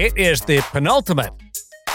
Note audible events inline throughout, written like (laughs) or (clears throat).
It is the penultimate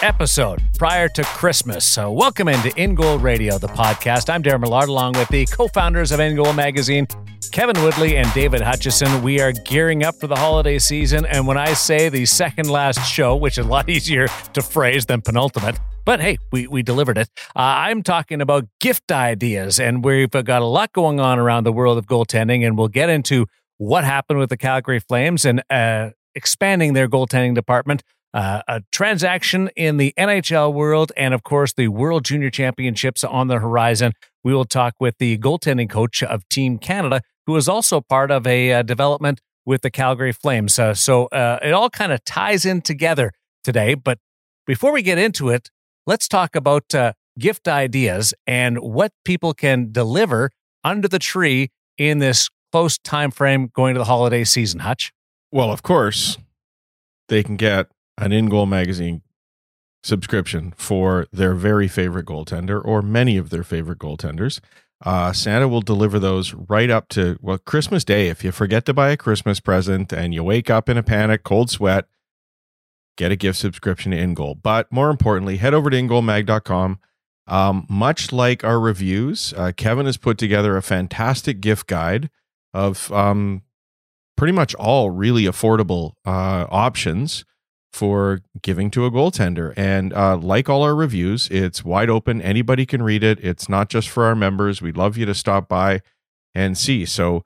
episode prior to Christmas. So, welcome into In Goal Radio, the podcast. I'm Darren Millard, along with the co founders of In Goal Magazine, Kevin Woodley and David Hutchison. We are gearing up for the holiday season. And when I say the second last show, which is a lot (laughs) easier to phrase than penultimate, but hey, we, we delivered it. Uh, I'm talking about gift ideas, and we've got a lot going on around the world of goaltending, and we'll get into what happened with the Calgary Flames and uh, expanding their goaltending department. Uh, a transaction in the NHL world, and of course, the World Junior Championships on the horizon. We will talk with the goaltending coach of Team Canada, who is also part of a uh, development with the Calgary Flames. Uh, so uh, it all kind of ties in together today. But before we get into it, let's talk about uh, gift ideas and what people can deliver under the tree in this close time frame going to the holiday season. Hutch. Well, of course, they can get an in goal magazine subscription for their very favorite goaltender or many of their favorite goaltenders. Uh, Santa will deliver those right up to well Christmas Day. If you forget to buy a Christmas present and you wake up in a panic, cold sweat, get a gift subscription to InGoal. But more importantly, head over to ingoalmag.com. Um, much like our reviews, uh, Kevin has put together a fantastic gift guide of um, pretty much all really affordable uh, options for giving to a goaltender. And uh, like all our reviews, it's wide open. Anybody can read it. It's not just for our members. We'd love you to stop by and see. So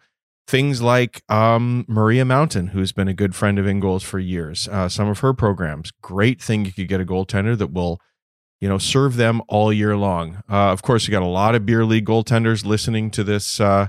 things like um, Maria Mountain, who's been a good friend of InGoals for years, uh, some of her programs, great thing you could get a goaltender that will, you know, serve them all year long. Uh, of course, you got a lot of beer league goaltenders listening to this uh,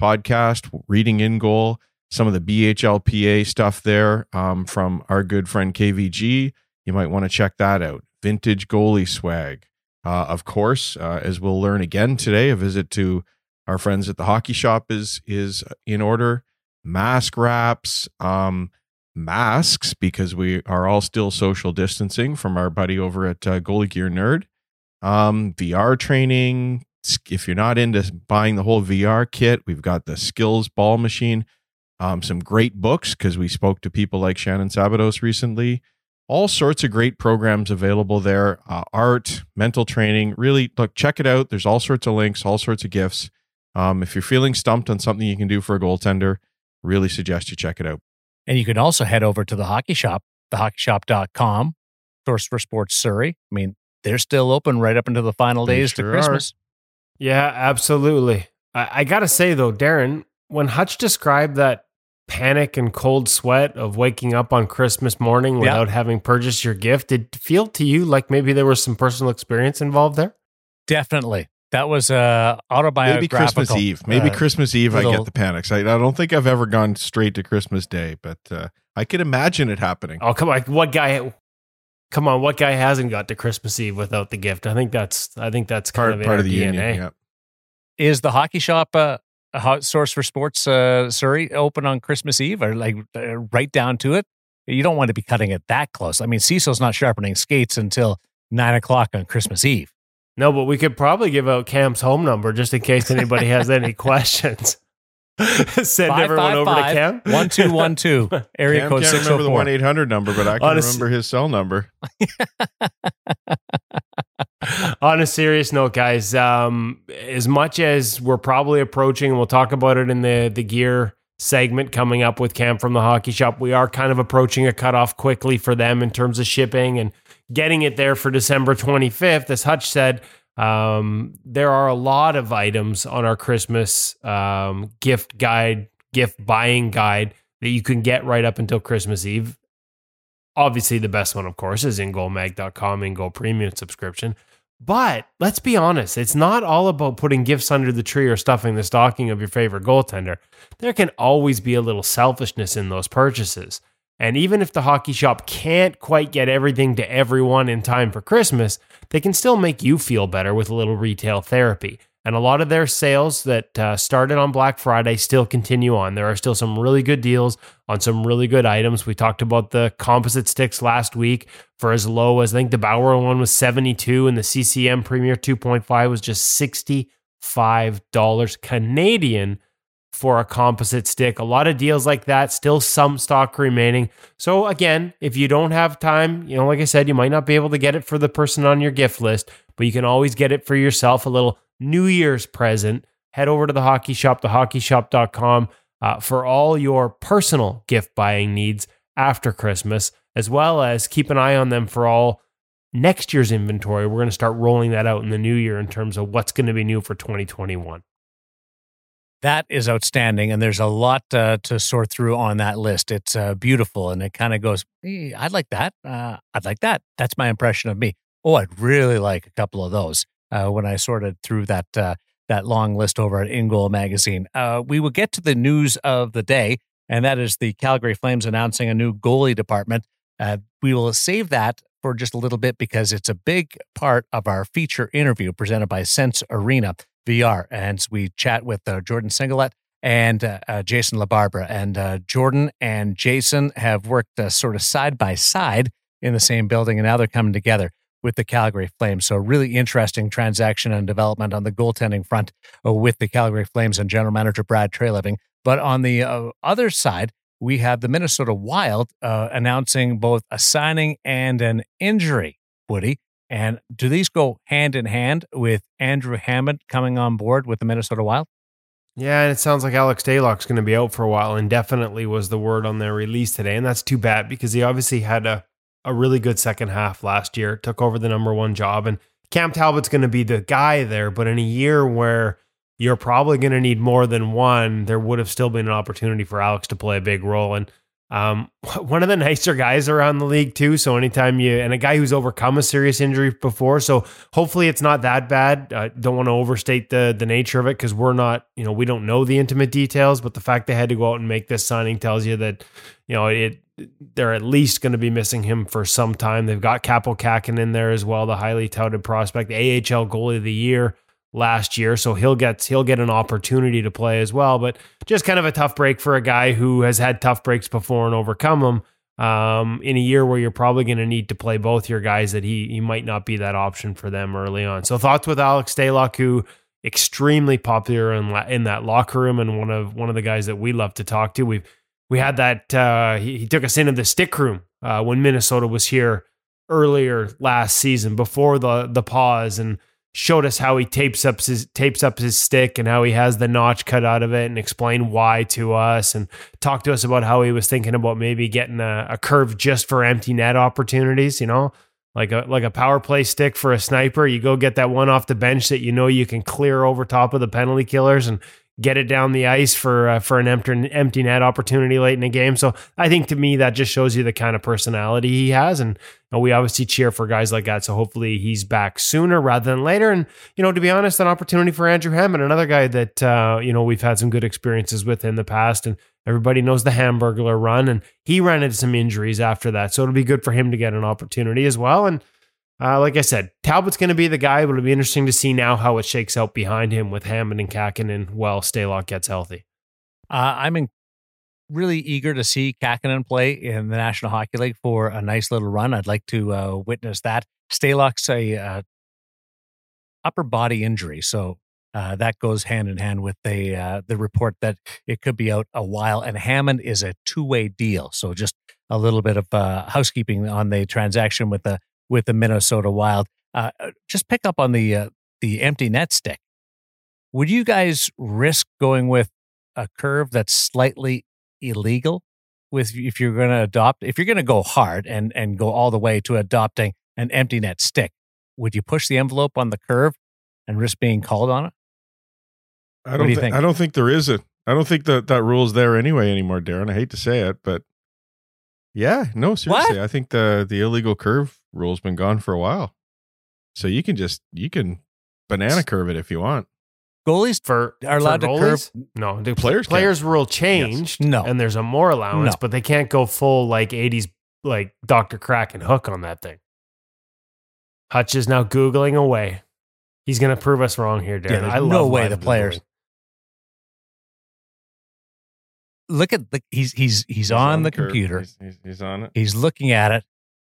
podcast, reading in goal some of the BHLPA stuff there um, from our good friend KVG. You might want to check that out. Vintage goalie swag. Uh, of course, uh, as we'll learn again today, a visit to our friends at the hockey shop is is in order. Mask wraps, um, masks because we are all still social distancing from our buddy over at uh, Goalie Gear Nerd. Um, VR training. If you're not into buying the whole VR kit, we've got the Skills Ball Machine um, some great books because we spoke to people like Shannon Sabados recently. All sorts of great programs available there uh, art, mental training. Really, look, check it out. There's all sorts of links, all sorts of gifts. Um, if you're feeling stumped on something you can do for a goaltender, really suggest you check it out. And you can also head over to the hockey shop, thehockeyshop.com, source for sports Surrey. I mean, they're still open right up into the final days sure to Christmas. Are. Yeah, absolutely. I, I got to say, though, Darren, when Hutch described that panic and cold sweat of waking up on Christmas morning without having purchased your gift, did it feel to you like maybe there was some personal experience involved there? Definitely. That was uh autobiographical. Maybe Christmas Eve. Maybe uh, Christmas Eve little, I get the panics. I, I don't think I've ever gone straight to Christmas Day, but uh, I could imagine it happening. Oh, come on. What guy Come on, what guy hasn't got to Christmas Eve without the gift? I think that's I think that's kind part, of part of the DNA. Union, yeah. Is the hockey shop uh, a hot source for sports, uh, Surrey, open on Christmas Eve or like uh, right down to it. You don't want to be cutting it that close. I mean, Cecil's not sharpening skates until nine o'clock on Christmas Eve. No, but we could probably give out Cam's home number just in case anybody has (laughs) any questions. (laughs) Send five, everyone five, over five, to Cam. One two one two. (laughs) Area Cam code six remember the one eight hundred number, but I can Honest- remember his cell number. On a serious note, guys, um, as much as we're probably approaching, and we'll talk about it in the the gear segment coming up with Cam from the hockey shop. We are kind of approaching a cutoff quickly for them in terms of shipping and getting it there for December 25th. As Hutch said, um, there are a lot of items on our Christmas um, gift guide, gift buying guide that you can get right up until Christmas Eve. Obviously, the best one, of course, is ingoalmag.com, InGoal Premium subscription. But let's be honest, it's not all about putting gifts under the tree or stuffing the stocking of your favorite goaltender. There can always be a little selfishness in those purchases. And even if the hockey shop can't quite get everything to everyone in time for Christmas, they can still make you feel better with a little retail therapy. And a lot of their sales that uh, started on Black Friday still continue on. There are still some really good deals on some really good items. We talked about the composite sticks last week for as low as I think the Bauer one was 72 and the CCM Premier 2.5 was just $65 Canadian for a composite stick. A lot of deals like that, still some stock remaining. So again, if you don't have time, you know, like I said, you might not be able to get it for the person on your gift list, but you can always get it for yourself, a little New Year's present. Head over to the hockey shop, thehockeyshop.com, uh, for all your personal gift buying needs after Christmas, as well as keep an eye on them for all next year's inventory. We're going to start rolling that out in the new year in terms of what's going to be new for 2021. That is outstanding, and there's a lot uh, to sort through on that list. It's uh, beautiful, and it kind of goes, "I'd like that. Uh, I'd like that." That's my impression of me. Oh, I'd really like a couple of those. Uh, when I sorted through that uh, that long list over at InGoal magazine, uh, we will get to the news of the day, and that is the Calgary Flames announcing a new goalie department. we will save that for just a little bit because it's a big part of our feature interview presented by Sense Arena. VR. And we chat with uh, Jordan Sigalet and uh, uh, Jason LaBarbera. And uh, Jordan and Jason have worked uh, sort of side by side in the same building, and now they're coming together with the Calgary Flames. So, really interesting transaction and development on the goaltending front uh, with the Calgary Flames and general manager Brad Treliving. But on the other side, we have the Minnesota Wild announcing both a signing and an injury, Woody. And do these go hand in hand with Andrew Hammond coming on board with the Minnesota Wild? Yeah, and it sounds like Alex Stalock's going to be out for a while. Indefinitely was the word on their release today, and that's too bad because he obviously had a a really good second half last year. Took over the number one job, and Cam Talbot's going to be the guy there. But in a year where you're probably going to need more than one, there would have still been an opportunity for Alex to play a big role. And um, (laughs) one of the nicer guys around the league too. So anytime you and a guy who's overcome a serious injury before, so hopefully it's not that bad. I don't want to overstate the the nature of it because we're not, you know, we don't know the intimate details. But the fact they had to go out and make this signing tells you that, you know, it they're at least going to be missing him for some time. They've got Kaapo Kähkönen in there as well, the highly touted prospect, AHL goalie of the year last year, so he'll get he'll get an opportunity to play as well. But just kind of a tough break for a guy who has had tough breaks before and overcome them. Um, in a year where you're probably going to need to play both your guys, that he he might not be that option for them early on. So thoughts with Alex Stalock, who extremely popular in in that locker room and one of one of the guys that we love to talk to. We've we had that uh, he, he took us into the stick room uh, when Minnesota was here earlier last season before the the pause and showed us how he tapes up his tapes up his stick and how he has the notch cut out of it and explained why to us and talked to us about how he was thinking about maybe getting a, a curve just for empty net opportunities, you know, like a like a power play stick for a sniper. You go get that one off the bench that you know you can clear over top of the penalty killers and get it down the ice for uh, for an empty empty net opportunity late in the game. So I think to me that just shows you the kind of personality he has, and you know, we obviously cheer for guys like that. So hopefully he's back sooner rather than later. And you know, to be honest, an opportunity for Andrew Hammond, another guy that uh, you know we've had some good experiences with in the past, and everybody knows the Hamburglar run, and he ran into some injuries after that. So it'll be good for him to get an opportunity as well, and. Uh, like I said, Talbot's going to be the guy, but it'll be interesting to see now how it shakes out behind him with Hammond and Kähkönen while Stalock gets healthy. Uh, I'm in, really eager to see Kähkönen play in the National Hockey League for a nice little run. I'd like to uh, witness that. Stalock's a uh, upper body injury, so uh, that goes hand in hand with the uh, the report that it could be out a while. And Hammond is a two way deal, so just a little bit of housekeeping on the transaction with the with the Minnesota Wild. Uh, uh, just pick up on the uh, the empty net stick. Would you guys risk going with a curve that's slightly illegal? With if you're going to adopt, if you're going to go hard and and go all the way to adopting an empty net stick, would you push the envelope on the curve and risk being called on it? I don't do th- think? I don't think there is a. I don't think that that rule is there anyway anymore, Darren. I hate to say it, but yeah, no, seriously. What? I think the the illegal curve rule's been gone for a while. So you can just you can banana curve it if you want. Goalies for are allowed for to curve. No, the players players can. rule changed. Yes. No, and there's a more allowance, no. but they can't go full like '80s like Doctor Crack and hook on that thing. Hutch is now googling away. He's going to prove us wrong here, Darren. Yeah, I love no way the players. Look at the he's he's he's, he's on, on, the, computer. He's, he's, he's, on it. He's looking at it.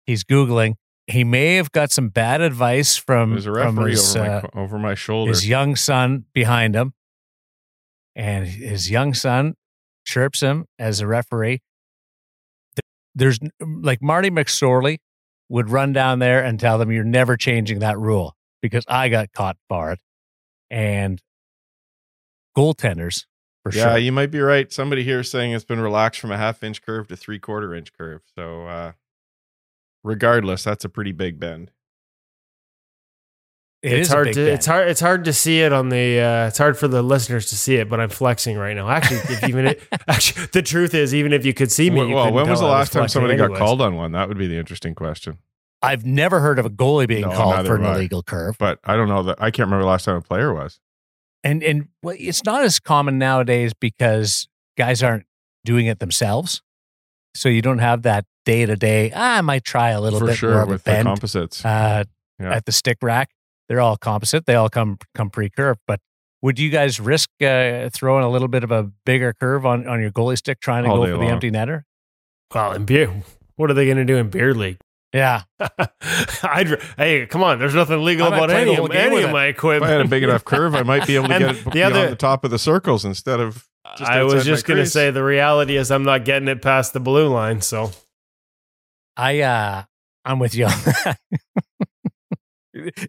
He's googling. He may have got some bad advice from referee his, over, my, uh, over my shoulder. His young son behind him, and his young son chirps him as a referee. There's like Marty McSorley would run down there and tell them, You're never changing that rule because I got caught for it. And goaltenders, for yeah, sure. you might be right. Somebody here is saying it's been relaxed from a half inch curve to three quarter inch curve. So, uh, regardless, that's a pretty big bend. It it's is hard to bend. it's hard it's hard to see it on the uh, it's hard for the listeners to see it, but I'm flexing right now. Actually, if even it, (laughs) actually the truth is, even if you could see me, well, you when was the tell I last time flexing somebody got called on one? That would be the interesting question. I've never heard of a goalie being No, called for an I. illegal curve. But I don't know that I can't remember the last time a player was. And and well, it's not as common nowadays because guys aren't doing it themselves. So you don't have that day to day. I might try a little for bit sure more of a with the composites. uh, Yeah. at the stick rack. They're all composite. They all come come pre curved. But would you guys risk uh, throwing a little bit of a bigger curve on, on your goalie stick, trying to All go for long. the empty netter? Well, in beer, what are they going to do in beer league? Yeah, (laughs) I'd hey, come on. There's nothing legal about any, of, any of my if I had a big enough curve, I might be able to (laughs) get it the beyond other- the top of the circles instead of. Just I was just going to crease. say the reality is I'm not getting it past the blue line. So I uh, I'm with you. on that.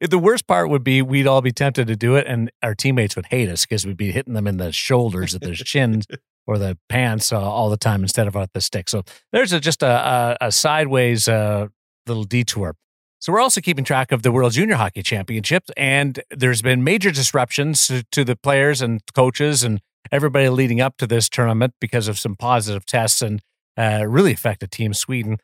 the worst part would be we'd all be tempted to do it, and our teammates would hate us because we'd be hitting them in the shoulders, at their chins, or the pants uh, all the time instead of at the stick. So there's a, just a, a, a sideways uh, little detour. So we're also keeping track of the World Junior Hockey Championships, and there's been major disruptions to, the players and coaches and everybody leading up to this tournament because of some positive tests and uh, really affected Team Sweden.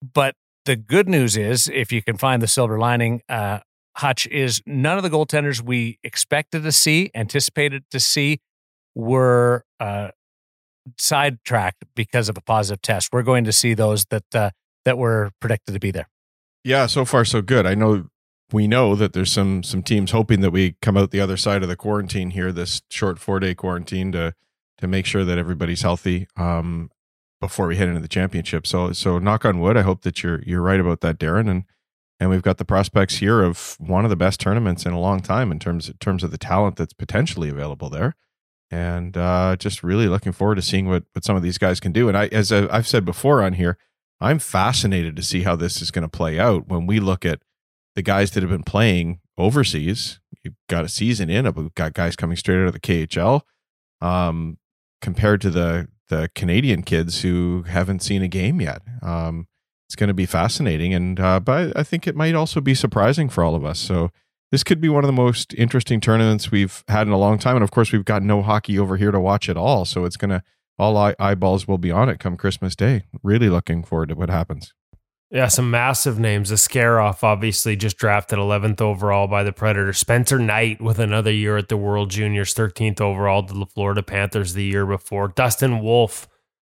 But the good news is, if you can find the silver lining, uh, Hutch is none of the goaltenders we expected to see, anticipated to see, were uh, sidetracked because of a positive test. We're going to see those that uh, that were predicted to be there. Yeah, so far so good. I know we know that there's some some teams hoping that we come out the other side of the quarantine here, this short four day quarantine to to make sure that everybody's healthy um, before we head into the championship. So so knock on wood. I hope that you're you're right about that, Darren. And and we've got the prospects here of one of the best tournaments in a long time in terms in terms of the talent that's potentially available there. And uh, just really looking forward to seeing what what some of these guys can do. And I, as I- I've said before on here, I'm fascinated to see how this is going to play out when we look at the guys that have been playing overseas. You've got a season in, we've got guys coming straight out of the KHL, um, compared to the the Canadian kids who haven't seen a game yet. Um, it's going to be fascinating, and uh, but I think it might also be surprising for all of us. So this could be one of the most interesting tournaments we've had in a long time, and of course we've got no hockey over here to watch at all. So it's gonna all eye- eyeballs will be on it come Christmas Day. Really looking forward to what happens. Yeah, some massive names. Askarov obviously just drafted 11th overall by the Predators. Spencer Knight with another year at the World Juniors, 13th overall to the Florida Panthers the year before. Dustin Wolf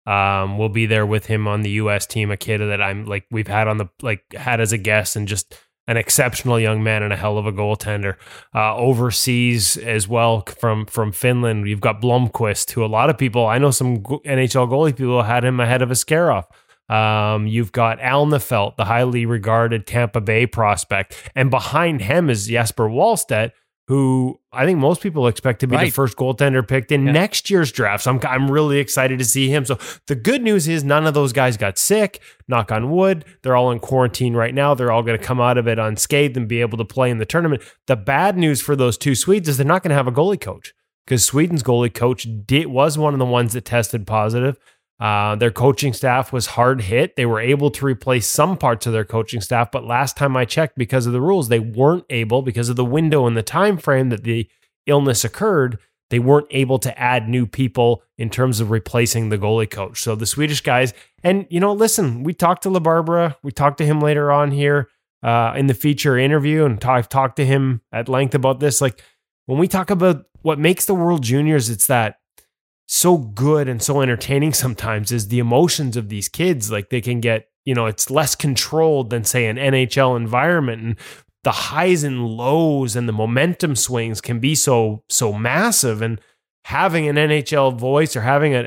um, will be there with him on the U.S. team. A kid that I'm like we've had on the like had as a guest and just an exceptional young man and a hell of a goaltender. Uh, overseas as well from from Finland, you've got Blomqvist, who a lot of people I know some NHL goalie people had him ahead of Askarov. Um, you've got Alnefelt, the highly regarded Tampa Bay prospect, and behind him is Jesper Wallstedt, who I think most people expect to be the first goaltender picked in Yeah. next year's draft. So I'm I'm really excited to see him. So the good news is none of those guys got sick. Knock on wood. They're all in quarantine right now. They're all going to come out of it unscathed and be able to play in the tournament. The bad news for those two Swedes is they're not going to have a goalie coach because Sweden's goalie coach did, was one of the ones that tested positive. Uh, their coaching staff was hard hit. They were able to replace some parts of their coaching staff, but last time I checked, because of the rules, they weren't able because of the window and the time frame that the illness occurred. They weren't able to add new people in terms of replacing the goalie coach. So the Swedish guys, and you know, listen, we talked to LaBarbera. We talked to him later on here uh, in the feature interview, and talk, talked to him at length about this. Like when we talk about what makes the World Juniors, it's that so good and so entertaining sometimes is the emotions of these kids. Like they can get, you know, it's less controlled than say an NHL environment and the highs and lows and the momentum swings can be so so massive and having an NHL voice or having a,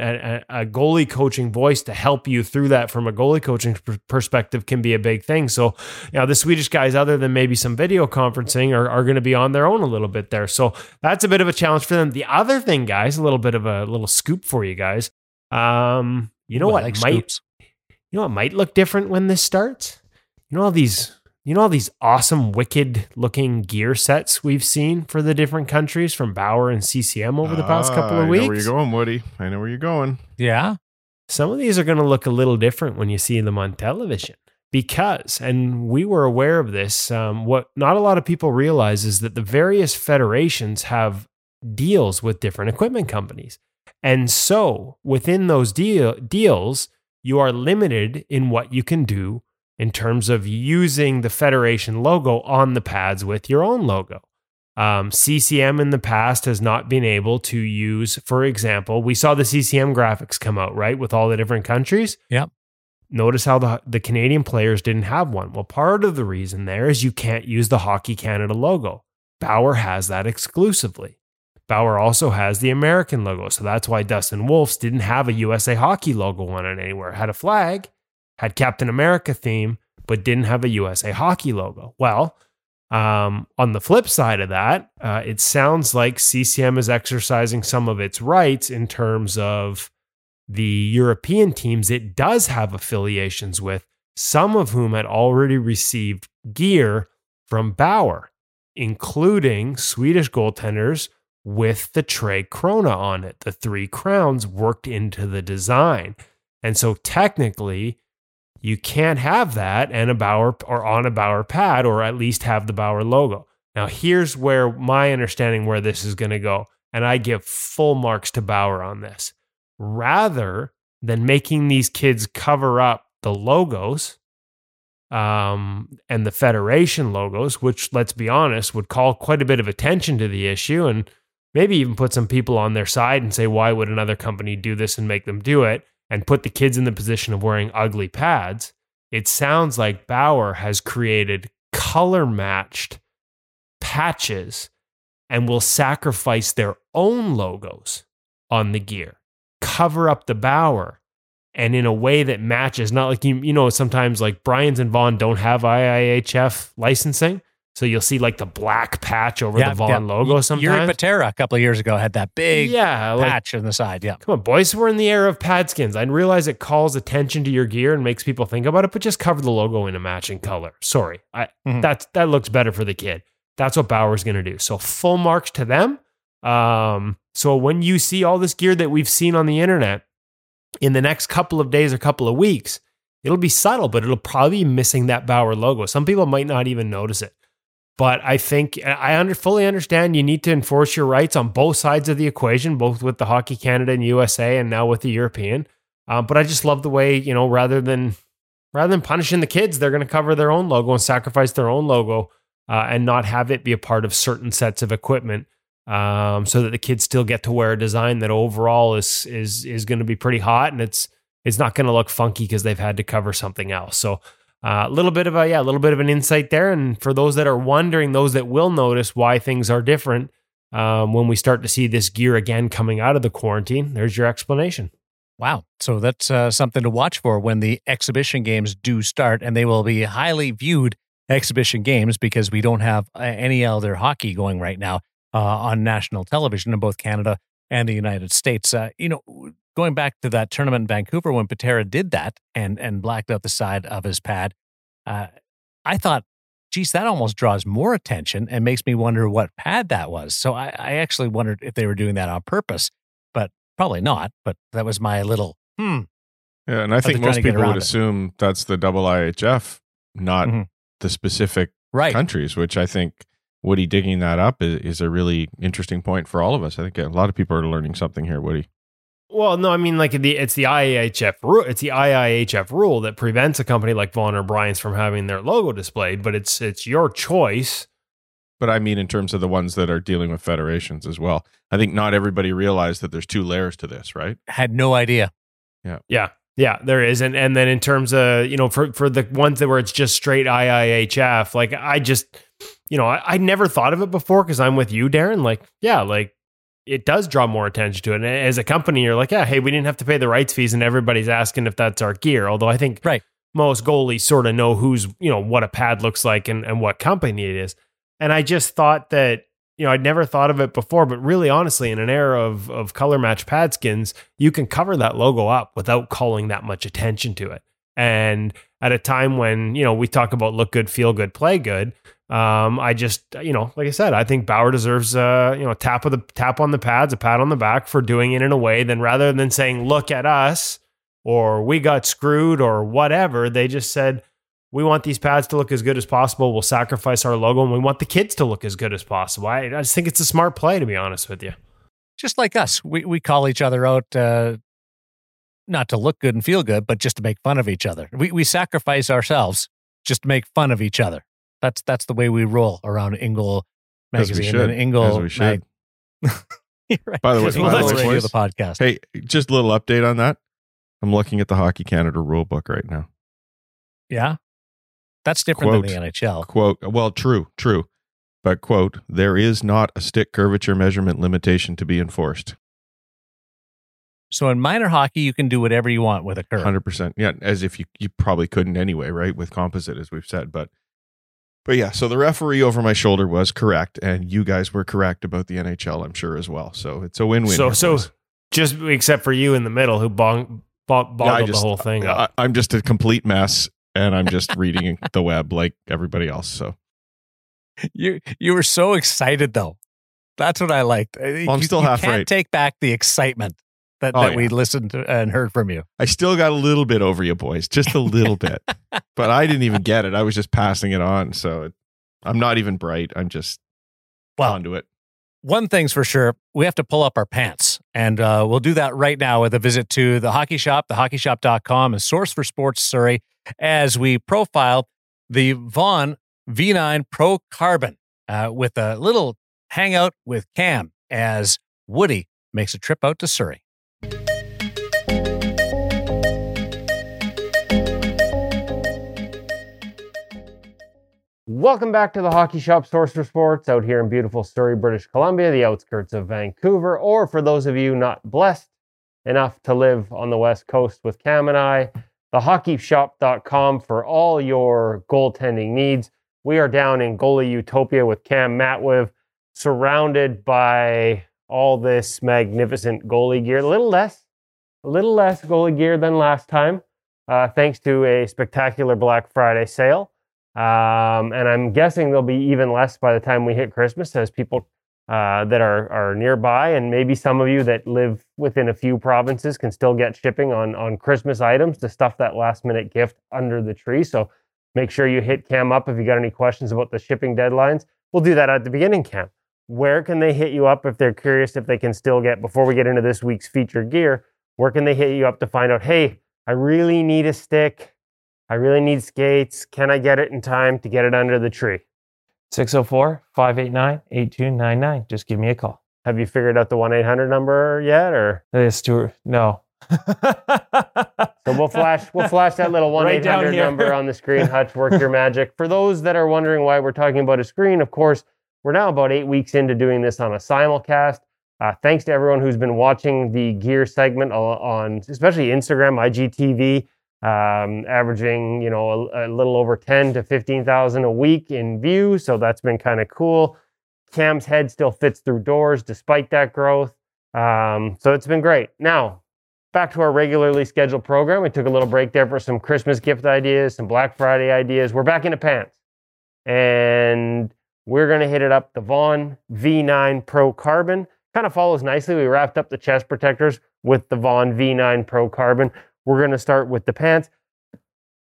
a, a, goalie coaching voice to help you through that from a goalie coaching perspective can be a big thing. So, you know, the Swedish guys, other than maybe some video conferencing, are, are going to be on their own a little bit there. So that's a bit of a challenge for them. The other thing, guys, a little bit of a little scoop for you guys. Um, you know Ooh, what like might, scoops. you know what might look different when this starts? You know all these you know all these awesome wicked looking gear sets we've seen for the different countries from Bauer and CCM over the past couple of ah, I weeks? I know where you're going, Woody. I know where you're going. Yeah. Some of these are going to look a little different when you see them on television because, and we were aware of this, um, what not a lot of people realize is that the various federations have deals with different equipment companies. And so within those deal, deals, you are limited in what you can do in terms of using the Federation logo on the pads with your own logo. Um, CCM in the past has not been able to use, for example, we saw the CCM graphics come out, right, with all the different countries. Yep. Notice how the, the Canadian players didn't have one. Well, part of the reason there is you can't use the Hockey Canada logo. Bauer has that exclusively. Bauer also has the American logo. So that's why Dustin Wolf's didn't have a USA Hockey logo on it anywhere. It had a flag, had Captain America theme, but didn't have a USA Hockey logo. Well, um, on the flip side of that, uh, it sounds like CCM is exercising some of its rights in terms of the European teams it does have affiliations with, some of whom had already received gear from Bauer, including Swedish goaltenders with the Tre Kronor on it. The three crowns worked into the design. And so technically, you can't have that and a Bauer or on a Bauer pad, or at least have the Bauer logo. Now, here's where my understanding where this is going to go, and I give full marks to Bauer on this. Rather than making these kids cover up the logos um, and the Federation logos, which, let's be honest, would call quite a bit of attention to the issue and maybe even put some people on their side and say, why would another company do this and make them do it? And put the kids in the position of wearing ugly pads, it sounds like Bauer has created color matched patches and will sacrifice their own logos on the gear, cover up the Bauer, and in a way that matches. Not like you, you know, sometimes like Brian's and Vaughn don't have IIHF licensing. So you'll see like the black patch over yeah, the Vaughn yeah. logo sometimes. Jiri Patera a couple of years ago had that big yeah, patch on the side. Yeah. Come on, boys. We're in the era of pad skins. I realize it calls attention to your gear and makes people think about it, but just cover the logo in a matching color. Sorry. I mm-hmm. that that looks better for the kid. That's what Bauer's gonna do. So full marks to them. Um, so when you see all this gear that we've seen on the internet in the next couple of days or couple of weeks, it'll be subtle, but it'll probably be missing that Bauer logo. Some people might not even notice it. But I think I under, fully understand you need to enforce your rights on both sides of the equation, both with the Hockey Canada and USA, and now with the European. Um, but I just love the way you know rather than rather than punishing the kids, they're going to cover their own logo and sacrifice their own logo uh, and not have it be a part of certain sets of equipment, um, so that the kids still get to wear a design that overall is is is going to be pretty hot and it's it's not going to look funky because they've had to cover something else. So a uh, little bit of a yeah, a little bit of an insight there. And for those that are wondering, those that will notice why things are different um, when we start to see this gear again coming out of the quarantine, there's your explanation. Wow. So that's uh, something to watch for when the exhibition games do start, and they will be highly viewed exhibition games because we don't have uh, any other hockey going right now uh, on national television in both Canada and the United States. Uh, you know, going back to that tournament in Vancouver when Patera did that and and blacked out the side of his pad, uh, I thought, geez, that almost draws more attention and makes me wonder what pad that was. So I, I actually wondered if they were doing that on purpose, but probably not. But that was my little hmm. Yeah, and I think most people would it. assume that's the double IHF, not mm-hmm. the specific right. countries, which I think Woody digging that up is, is a really interesting point for all of us. I think a lot of people are learning something here, Woody. Well, no, I mean like the it's the IIHF rule. It's the IIHF rule that prevents a company like Vaughn or Brian's from having their logo displayed, but it's it's your choice. But I mean, in terms of the ones that are dealing with federations as well, I think not everybody realized that there's two layers to this, right? Had no idea. Yeah, yeah, yeah. There is, and and then in terms of you know for for the ones that where it's just straight IIHF, like I just you know I, I never thought of it before because I'm with you, Darren. Like yeah, like it does draw more attention to it. And as a company, you're like, yeah, hey, we didn't have to pay the rights fees, and everybody's asking if that's our gear. Although I think Right. most goalies sort of know who's you know what a pad looks like and, and what company it is. And I just thought that you know I'd never thought of it before, but really honestly, in an era of of color match pad skins, you can cover that logo up without calling that much attention to it. And at a time when you know we talk about look good, feel good, play good, um, I just you know like I said, I think Bauer deserves uh, you know a tap of the tap on the pads, a pat on the back for doing it in a way than rather than saying look at us or we got screwed or whatever. They just said we want these pads to look as good as possible. We'll sacrifice our logo and we want the kids to look as good as possible. I, I just think it's a smart play to be honest with you. Just like us, we we call each other out. Uh, not to look good and feel good, but just to make fun of each other. We we sacrifice ourselves just to make fun of each other. That's that's the way we roll around InGoal As we magazine should. and InGoal. As we should. (laughs) Mag- right. By the way- by the way, boys- the podcast. Hey, just a little update on that. I'm looking at the Hockey Canada rule book right now. Yeah, that's different Quote. than the NHL. Quote, well, true, true. But, quote, there is not a stick curvature measurement limitation to be enforced. So in minor hockey, you can do whatever you want with a curve. 100%. Yeah, as if you, you probably couldn't anyway, right? With composite, as we've said. But, but yeah, so the referee over my shoulder was correct. And you guys were correct about the NHL, I'm sure, as well. So it's a win win. So so just except for you in the middle who bong, bo- boggled the whole thing up. I, I'm just a complete mess. And I'm just (laughs) reading the web like everybody else. So You you were so excited though. That's what I liked. Well, I'm you, still you half can't right. take back the excitement that, Oh, that we listened to and heard from you. I still got a little bit over you boys, just a little bit. (laughs) But I didn't even get it. I was just passing it on. So it, I'm not even bright. I'm just Well, onto it. one thing's for sure, we have to pull up our pants. And uh, we'll do that right now with a visit to the hockey shop, thehockeyshop.com, a source for sports Surrey, as we profile the Vaughn V9 Pro Carbon uh, with a little hangout with Cam as Woody makes a trip out to Surrey. Welcome back to the Hockey Shop Source for Sports out here in beautiful Surrey, British Columbia, the outskirts of Vancouver, or for those of you not blessed enough to live on the West Coast with Cam and I, thehockeyshop.com for all your goaltending needs. We are down in Goalie Utopia with Cam Matwiv, surrounded by all this magnificent goalie gear. A little less, a little less goalie gear than last time, uh, thanks to a spectacular Black Friday sale. Um, and I'm guessing there'll be even less by the time we hit Christmas as people uh, that are, are nearby, and maybe some of you that live within a few provinces can still get shipping on, on Christmas items to stuff that last minute gift under the tree. So make sure you hit Cam up if you got any questions about the shipping deadlines. We'll do that at the beginning, Cam. Where can they hit you up if they're curious if they can still get, before we get into this week's feature gear, where can they hit you up to find out, hey, I really need a stick. I really need skates. Can I get it in time to get it under the tree? 604 589 8299. Just give me a call. Have you figured out the 1 800 number yet? Or Uh, Stuart, no. so we'll flash we'll flash that little 1 (laughs) Right down 800 here. number on the screen. Hutch, work your magic. For those that are wondering why we're talking about a screen, of course, we're now about eight weeks into doing this on a simulcast. Uh, thanks to everyone who's been watching the gear segment on, especially Instagram, IGTV, um, averaging you know a, a little over 10 to 15,000 a week in views. So that's been kind of cool. Cam's head still fits through doors despite that growth. Um, so it's been great. Now, back to our regularly scheduled program. We took a little break there for some Christmas gift ideas, some Black Friday ideas. We're back into pants. And we're going to hit it up the Vaughn V9 Pro Carbon. Kind of follows nicely. We wrapped up the chest protectors with the Vaughn V9 Pro Carbon. We're going to start with the pants.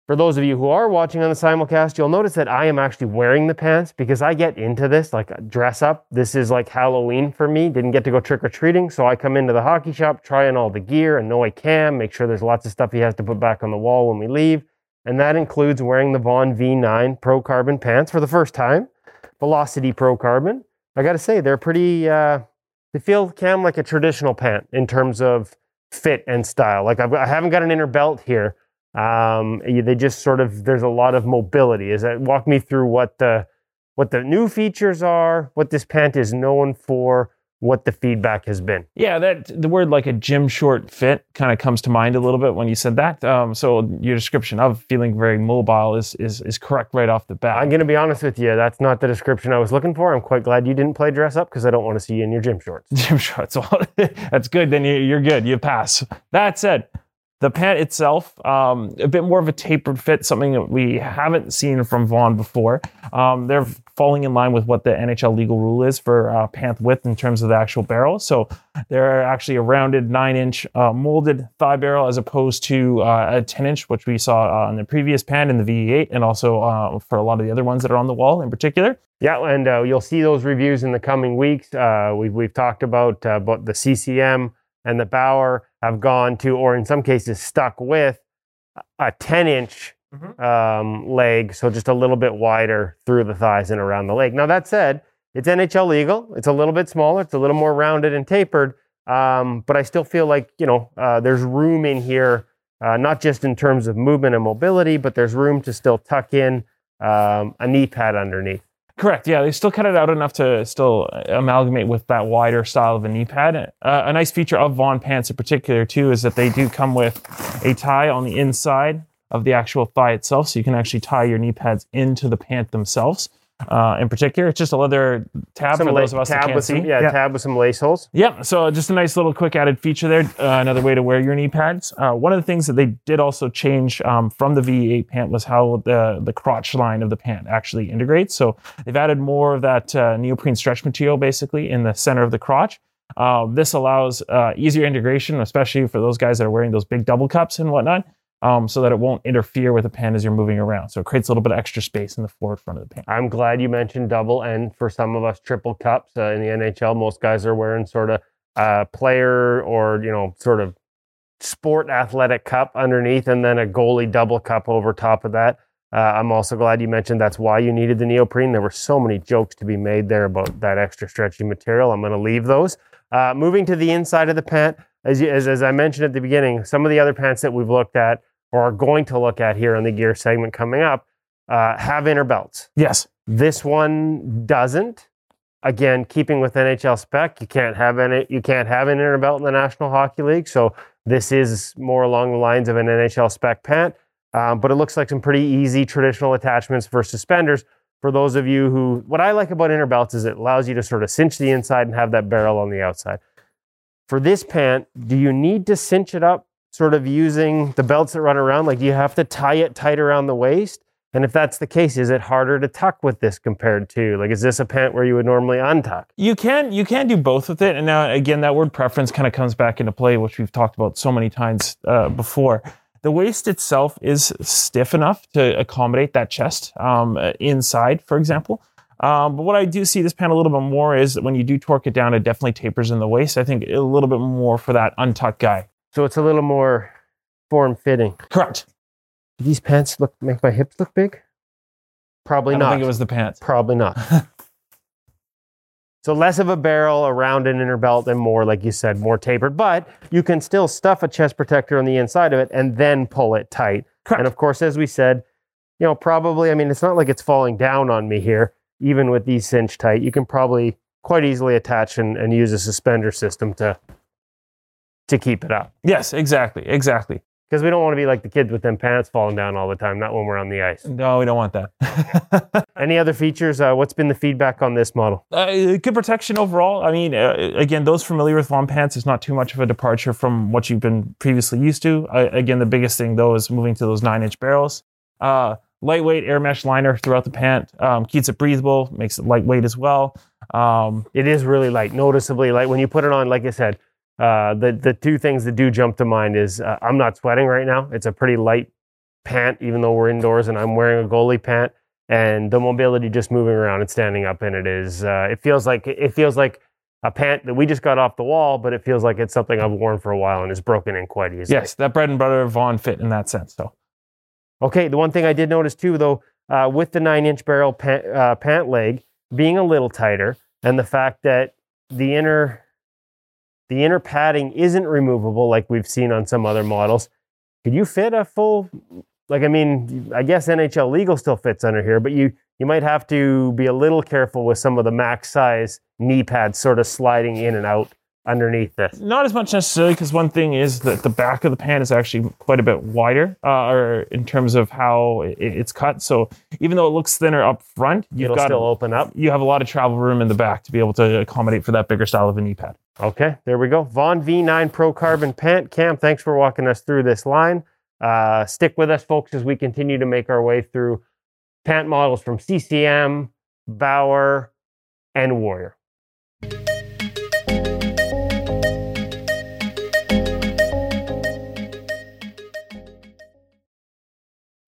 For those of you who are watching on the simulcast, you'll notice that I am actually wearing the pants because I get into this like dress up. This is like Halloween for me. Didn't get to go trick or treating, so I come into the hockey shop trying all the gear, annoy Cam, make sure there's lots of stuff he has to put back on the wall when we leave. And that includes wearing the Vaughn V9 Pro Carbon pants for the first time. Velocity Pro Carbon. I got to say, they're pretty, uh, they feel, Cam, like a traditional pant in terms of fit and style. Like I've, I haven't got an inner belt here. Um, they just sort of, there's a lot of mobility. Is that walk me through what the, what the new features are, what this pant is known for, what the feedback has been. Yeah, that the word like a gym short fit kind of comes to mind a little bit when you said that. Um, so your description of feeling very mobile is is is correct right off the bat. I'm going to be honest with you, that's not the description I was looking for. I'm quite glad you didn't play dress up because I don't want to see you in your gym shorts. (laughs) gym shorts. (laughs) That's good. Then you- you're good. You pass. That said, the pant itself, um, a bit more of a tapered fit, something that we haven't seen from Vaughn before. Um, they're falling in line with what the NHL legal rule is for uh, pant width in terms of the actual barrel. So they're actually a rounded nine inch uh, molded thigh barrel as opposed to uh, a 10 inch, which we saw uh, on the previous pant in the VE8 and also uh, for a lot of the other ones that are on the wall in particular. Yeah, and uh, you'll see those reviews in the coming weeks. We've, we've talked about, about the CCM and the Bauer have gone to, or in some cases, stuck with a 10 inch um, leg, so just a little bit wider through the thighs and around the leg. Now, that said, it's NHL legal. It's a little bit smaller, it's a little more rounded and tapered, um, but I still feel like, you know, uh, there's room in here, uh, not just in terms of movement and mobility, but there's room to still tuck in um, a knee pad underneath. Correct. Yeah, they still cut it out enough to still amalgamate with that wider style of a knee pad. Uh, a nice feature of Vaughn pants in particular too is that they do come with a tie on the inside of the actual thigh itself, so you can actually tie your knee pads into the pant themselves. Uh, in particular, it's just a leather tab for la- those of us that can't see. some, yeah, tab with some lace holes. Yep. So just a nice little quick added feature there. Uh, another way to wear your knee pads. Uh, one of the things that they did also change um, from the VE8 pant was how the the crotch line of the pant actually integrates. So they've added more of that uh, neoprene stretch material basically in the center of the crotch. Uh, this allows uh, easier integration, especially for those guys that are wearing those big double cups and whatnot. Um, so that it won't interfere with the pant as you're moving around. So it creates a little bit of extra space in the forward front of the pant. I'm glad you mentioned double and for some of us triple cups uh, in the NHL. Most guys are wearing sort of uh, player or you know sort of sport athletic cup underneath, and then a goalie double cup over top of that. Uh, I'm also glad you mentioned that's why you needed the neoprene. There were so many jokes to be made there about that extra stretchy material. I'm going to leave those. Uh, moving to the inside of the pant, as, you, as as I mentioned at the beginning, some of the other pants that we've looked at or are going to look at here on the gear segment coming up uh, have inner belts. Yes. This one doesn't. Again, keeping with NHL spec, you can't have any. You can't have an inner belt in the National Hockey League. So this is more along the lines of an NHL spec pant. Um, but it looks like some pretty easy traditional attachments for suspenders. For those of you who, what I like about inner belts is it allows you to sort of cinch the inside and have that barrel on the outside. For this pant, do you need to cinch it up, sort of using the belts that run around? Like, do you have to tie it tight around the waist? And if that's the case, is it harder to tuck with this compared to like is this a pant where you would normally untuck? You can you can do both with it, and now again that word preference kind of comes back into play, which we've talked about so many times uh, before. The waist itself is stiff enough to accommodate that chest um, uh, inside, for example. Um, but what I do see this pant a little bit more is that when you do torque it down, it definitely tapers in the waist. I think a little bit more for that untucked guy. So it's a little more form fitting. Correct. Do these pants look make my hips look big? Probably I not. think it was the pants. Probably not. (laughs) so less of a barrel around an inner belt and more, like you said, more tapered. But you can still stuff a chest protector on the inside of it and then pull it tight. Correct. And of course, as we said, you know, probably, I mean, it's not like it's falling down on me here, even with these cinch tight. You can probably quite easily attach and, and use a suspender system to to keep it up. Yes, exactly, exactly. Because we don't want to be like the kids with them pants falling down all the time, not when we're on the ice. No, we don't want that. (laughs) Any other features? Uh, what's been the feedback on this model? Uh, good protection overall. I mean, uh, again, those familiar with Vaughn Pants is not too much of a departure from what you've been previously used to. Again, the biggest thing though is moving to those nine inch barrels. Uh, lightweight air mesh liner throughout the pant um, keeps it breathable, makes it lightweight as well. Um, It is really light, noticeably light. When you put it on, like I said, uh, the the two things that do jump to mind is uh, I'm not sweating right now. It's a pretty light pant, even though we're indoors and I'm wearing a goalie pant. And the mobility just moving around and standing up in it is uh, it feels like it feels like a pant that we just got off the wall, but it feels like it's something I've worn for a while and is broken in quite easily. yes, that bread and butter Vaughn fit in that sense. So Okay, the one thing I did notice too, though, uh, with the nine inch barrel pant, uh, pant leg being a little tighter, and the fact that the inner the inner padding isn't removable like we've seen on some other models, could you fit a full? Like, I mean, I guess NHL legal still fits under here, but you you might have to be a little careful with some of the max size knee pads sort of sliding in and out underneath this. Not as much necessarily, because one thing is that the back of the pan is actually quite a bit wider, uh, or in terms of how it, it's cut. So even though it looks thinner up front, you've It'll got still open up. you have a lot of travel room in the back to be able to accommodate for that bigger style of a knee pad. Okay, there we go. Vaughn V9 Pro Carbon Pant. Cam, thanks for walking us through this line. Uh, stick with us, folks, as we continue to make our way through pant models from CCM, Bauer, and Warrior.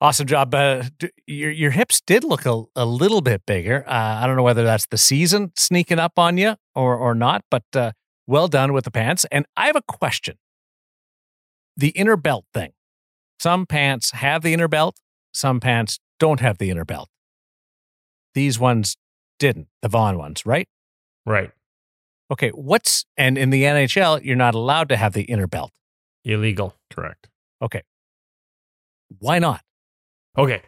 Awesome job. Uh, d- your your hips did look a, a little bit bigger. Uh, I don't know whether that's the season sneaking up on you or or not, but uh, well done with the pants. And I have a question. The inner belt thing. Some pants have the inner belt. Some pants don't have the inner belt. These ones didn't. The Vaughn ones, right? Right. Okay. What's and in the NHL, you're not allowed to have the inner belt. Illegal. Correct. Okay. Why not? Okay.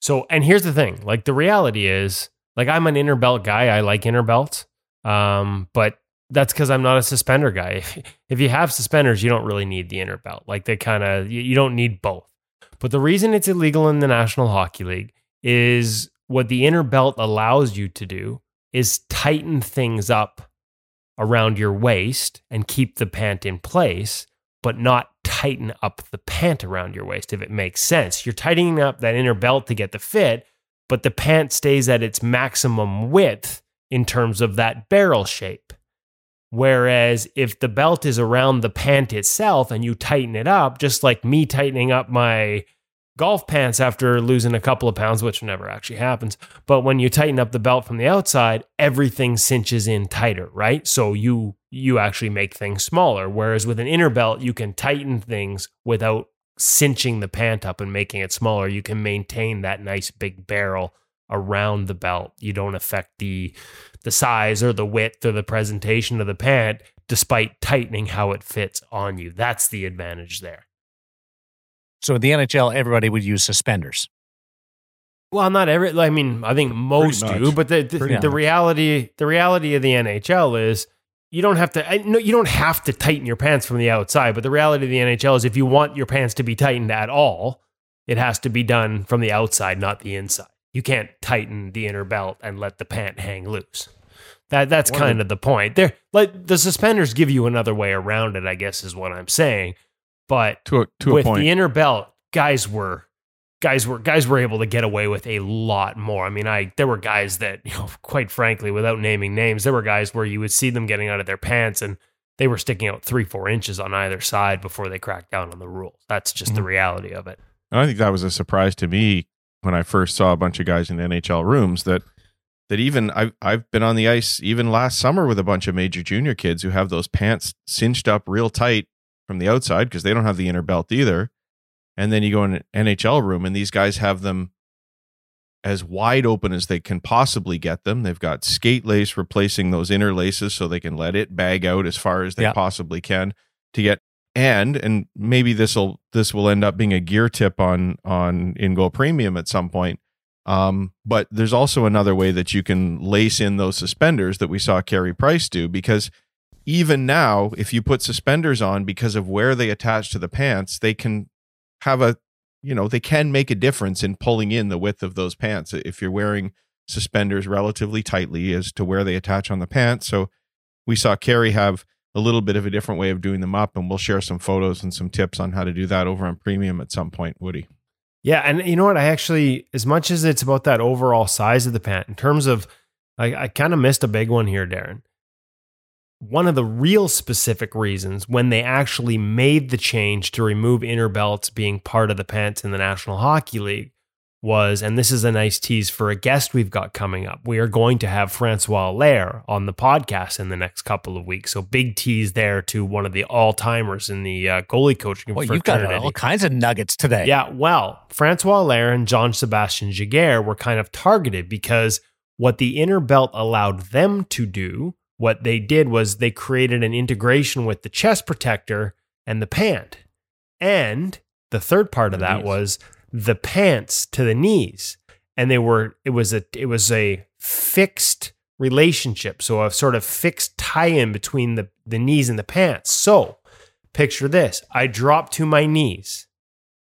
So, and here's the thing like, the reality is, like, I'm an inner belt guy. I like inner belts. Um, but that's because I'm not a suspender guy. (laughs) If, you have suspenders, you don't really need the inner belt. Like, they kind of, you don't need both. But the reason it's illegal in the National Hockey League is what the inner belt allows you to do is tighten things up around your waist and keep the pant in place, but not tighten up the pant around your waist, if it makes sense. You're tightening up that inner belt to get the fit, but the pant stays at its maximum width in terms of that barrel shape. Whereas if the belt is around the pant itself and you tighten it up, just like me tightening up my golf pants after losing a couple of pounds, which never actually happens. But when you tighten up the belt from the outside, everything cinches in tighter, right? So you you actually make things smaller. Whereas with an inner belt, you can tighten things without cinching the pant up and making it smaller. You can maintain that nice big barrel around the belt. You don't affect the the size or the width or the presentation of the pant despite tightening how it fits on you. That's the advantage there. So in the NHL, everybody would use suspenders. Well, not every. I mean, I think most do, but the the, the reality the reality of the NHL is you don't have to. I, no, you don't have to tighten your pants from the outside. But the reality of the NHL is if you want your pants to be tightened at all, it has to be done from the outside, not the inside. You can't tighten the inner belt and let the pant hang loose. That that's of kind of the point. There, like the suspenders give you another way around it. I guess is what I'm saying. But To a to a with the inner belt, guys were guys were guys were able to get away with a lot more. I mean, I there were guys that, (laughs) you know, quite frankly, without naming names, there were guys where you would see them getting out of their pants and they were sticking out three, four inches on either side before they cracked down on the rules. That's just the mm-hmm. reality of it. And I think that was a surprise to me when I first saw a bunch of guys in NHL rooms that that even I've I've been on the ice even last summer with a bunch of major junior kids who have those pants cinched up real tight from the outside because they don't have the inner belt either. And then you go in an NHL room and these guys have them as wide open as they can possibly get them. They've got skate lace replacing those inner laces so they can let it bag out as far as they Yeah. possibly can to get and and maybe this will this will end up being a gear tip on on InGoal premium at some point um but there's also another way that you can lace in those suspenders that we saw Carey Price do because even now if you put suspenders on because of where they attach to the pants they can have a you know they can make a difference in pulling in the width of those pants if you're wearing suspenders relatively tightly as to where they attach on the pants so we saw Carey have a little bit of a different way of doing them up and we'll share some photos and some tips on how to do that over on premium at some point woody Yeah, and you know what? I actually, as much as it's about that overall size of the pant, in terms of, I, I kind of missed a big one here, Darren. One of the real specific reasons when they actually made the change to remove inner belts being part of the pants in the National Hockey League was, and this is a nice tease for a guest we've got coming up. We are going to have Francois Allaire on the podcast in the next couple of weeks. So big tease there to one of the all timers in the uh, goalie coaching. Well, you've got fraternity. all kinds of nuggets today. Yeah, well, Francois Allaire and Jean-Sebastien Giguere were kind of targeted because what the inner belt allowed them to do, what they did was they created an integration with the chest protector and the pant. And the third part of that was the pants to the knees. And they were it was a it was a fixed relationship. So a sort of fixed tie-in between the, the knees and the pants. So picture this. I drop to my knees.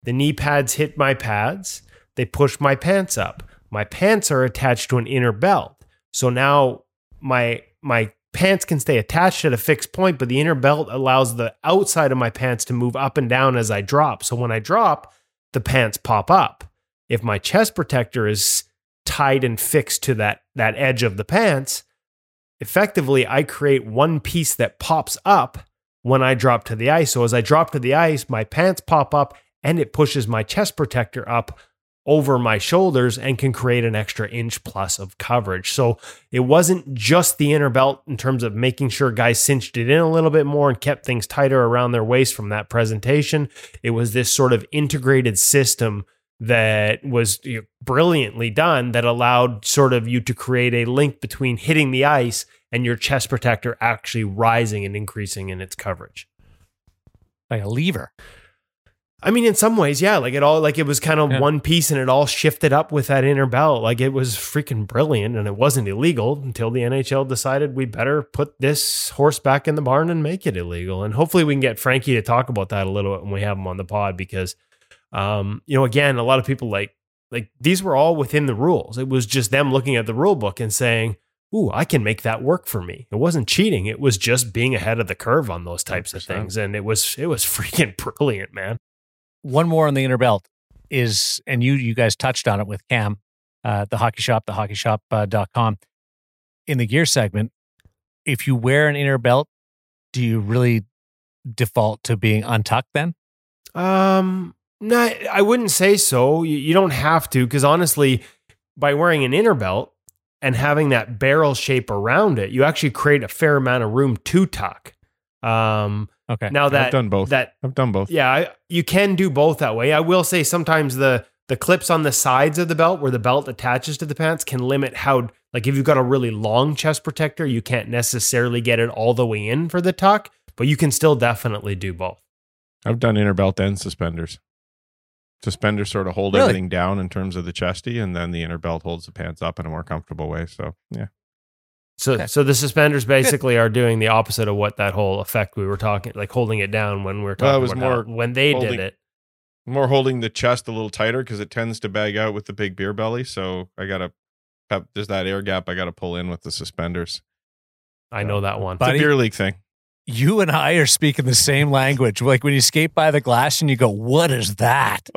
The knee pads hit my pads. They push my pants up. My pants are attached to an inner belt. So now my my pants can stay attached at a fixed point, but the inner belt allows the outside of my pants to move up and down as I drop. So when I drop, the pants pop up. If my chest protector is tied and fixed to that that edge of the pants, effectively I create one piece that pops up when I drop to the ice. So as I drop to the ice, my pants pop up and it pushes my chest protector up over my shoulders and can create an extra inch plus of coverage. So it wasn't just the inner belt in terms of making sure guys cinched it in a little bit more and kept things tighter around their waist from that presentation. It was this sort of integrated system that was you know, brilliantly done that allowed sort of you to create a link between hitting the ice and your chest protector actually rising and increasing in its coverage. Like a lever. I mean, in some ways, yeah. Like it all, like it was kind of Yeah. one piece, and it all shifted up with that inner belt. Like it was freaking brilliant, and it wasn't illegal until the NHL decided we better put this horse back in the barn and make it illegal. And hopefully, we can get Frankie to talk about that a little bit when we have him on the pod because, um, you know, again, a lot of people like like these were all within the rules. It was just them looking at the rule book and saying, "Ooh, I can make that work for me." It wasn't cheating. It was just being ahead of the curve on those types of 100%. things, and it was it was (laughs) freaking brilliant, man. One more on the inner belt is, and you you guys touched on it with Cam, uh, the hockey shop, the hockeyshop.com. dot com. In the gear segment, if you wear an inner belt, do you really default to being untucked then? Um, no, I wouldn't say so. You, you don't have to, because honestly, by wearing an inner belt and having that barrel shape around it, you actually create a fair amount of room to tuck. Um, Okay. now that I've done both. that I've done both. yeah, I, you can do both that way. I will say sometimes the the clips on the sides of the belt where the belt attaches to the pants can limit how like if you've got a really long chest protector, you can't necessarily get it all the way in for the tuck, but you can still definitely do both. I've done inner belt and suspenders. Suspenders sort of hold Really? everything down in terms of the chesty, and then the inner belt holds the pants up in a more comfortable way. So yeah, So, Okay. so the suspenders basically are doing the opposite of what that whole effect we were talking, like holding it down when we were talking Well, it was about how- when they holding- did it. more holding the chest a little tighter because it tends to bag out with the big beer belly. So I gotta have there's that air gap I gotta pull in with the suspenders. I know that one. But- It's Buddy. a beer league thing. You and I are speaking the same language. Like when you skate by the glass and you go, "What is that?"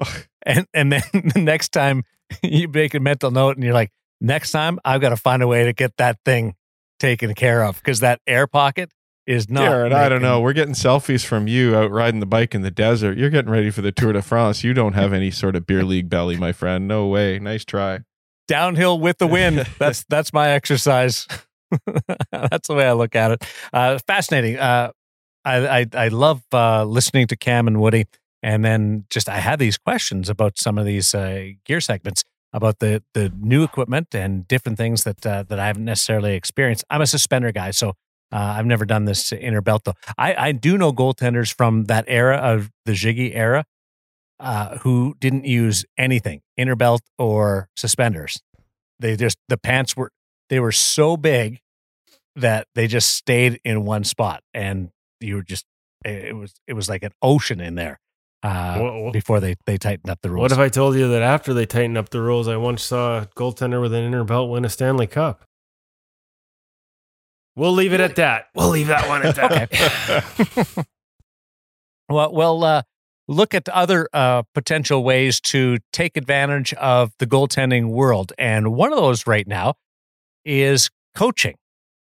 And and then (laughs) the next time (laughs) you make a mental note and you're like, "Next time I've got to find a way to get that thing taken care of because that air pocket is not." Jared, I don't know. We're getting selfies from you out riding the bike in the desert. You're getting ready for the Tour de France. You don't have any sort of beer (laughs) league belly, my friend. No way. Nice try. downhill with the wind. (laughs) That's that's my exercise. (laughs) that's the way I look at it. Uh, fascinating. Uh, I, I I love uh, listening to Cam and Woody, and then just I had these questions about some of these uh, gear segments about the the new equipment and different things that uh, that I haven't necessarily experienced. I'm a suspender guy, so. Uh, I've never done this inner belt though. I, I do know goaltenders from that era of the Jiggy era uh, who didn't use anything, inner belt or suspenders. They just the pants were they were so big that they just stayed in one spot, and you were just it was it was like an ocean in there uh, Wha- wha- before they they tightened up the rules. What if I told you that after they tightened up the rules, I once saw a goaltender with an inner belt win a Stanley Cup? We'll leave it at that. We'll leave that one at that. (laughs) (laughs) well, well, uh, look at other uh, potential ways to take advantage of the goaltending world, and one of those right now is coaching.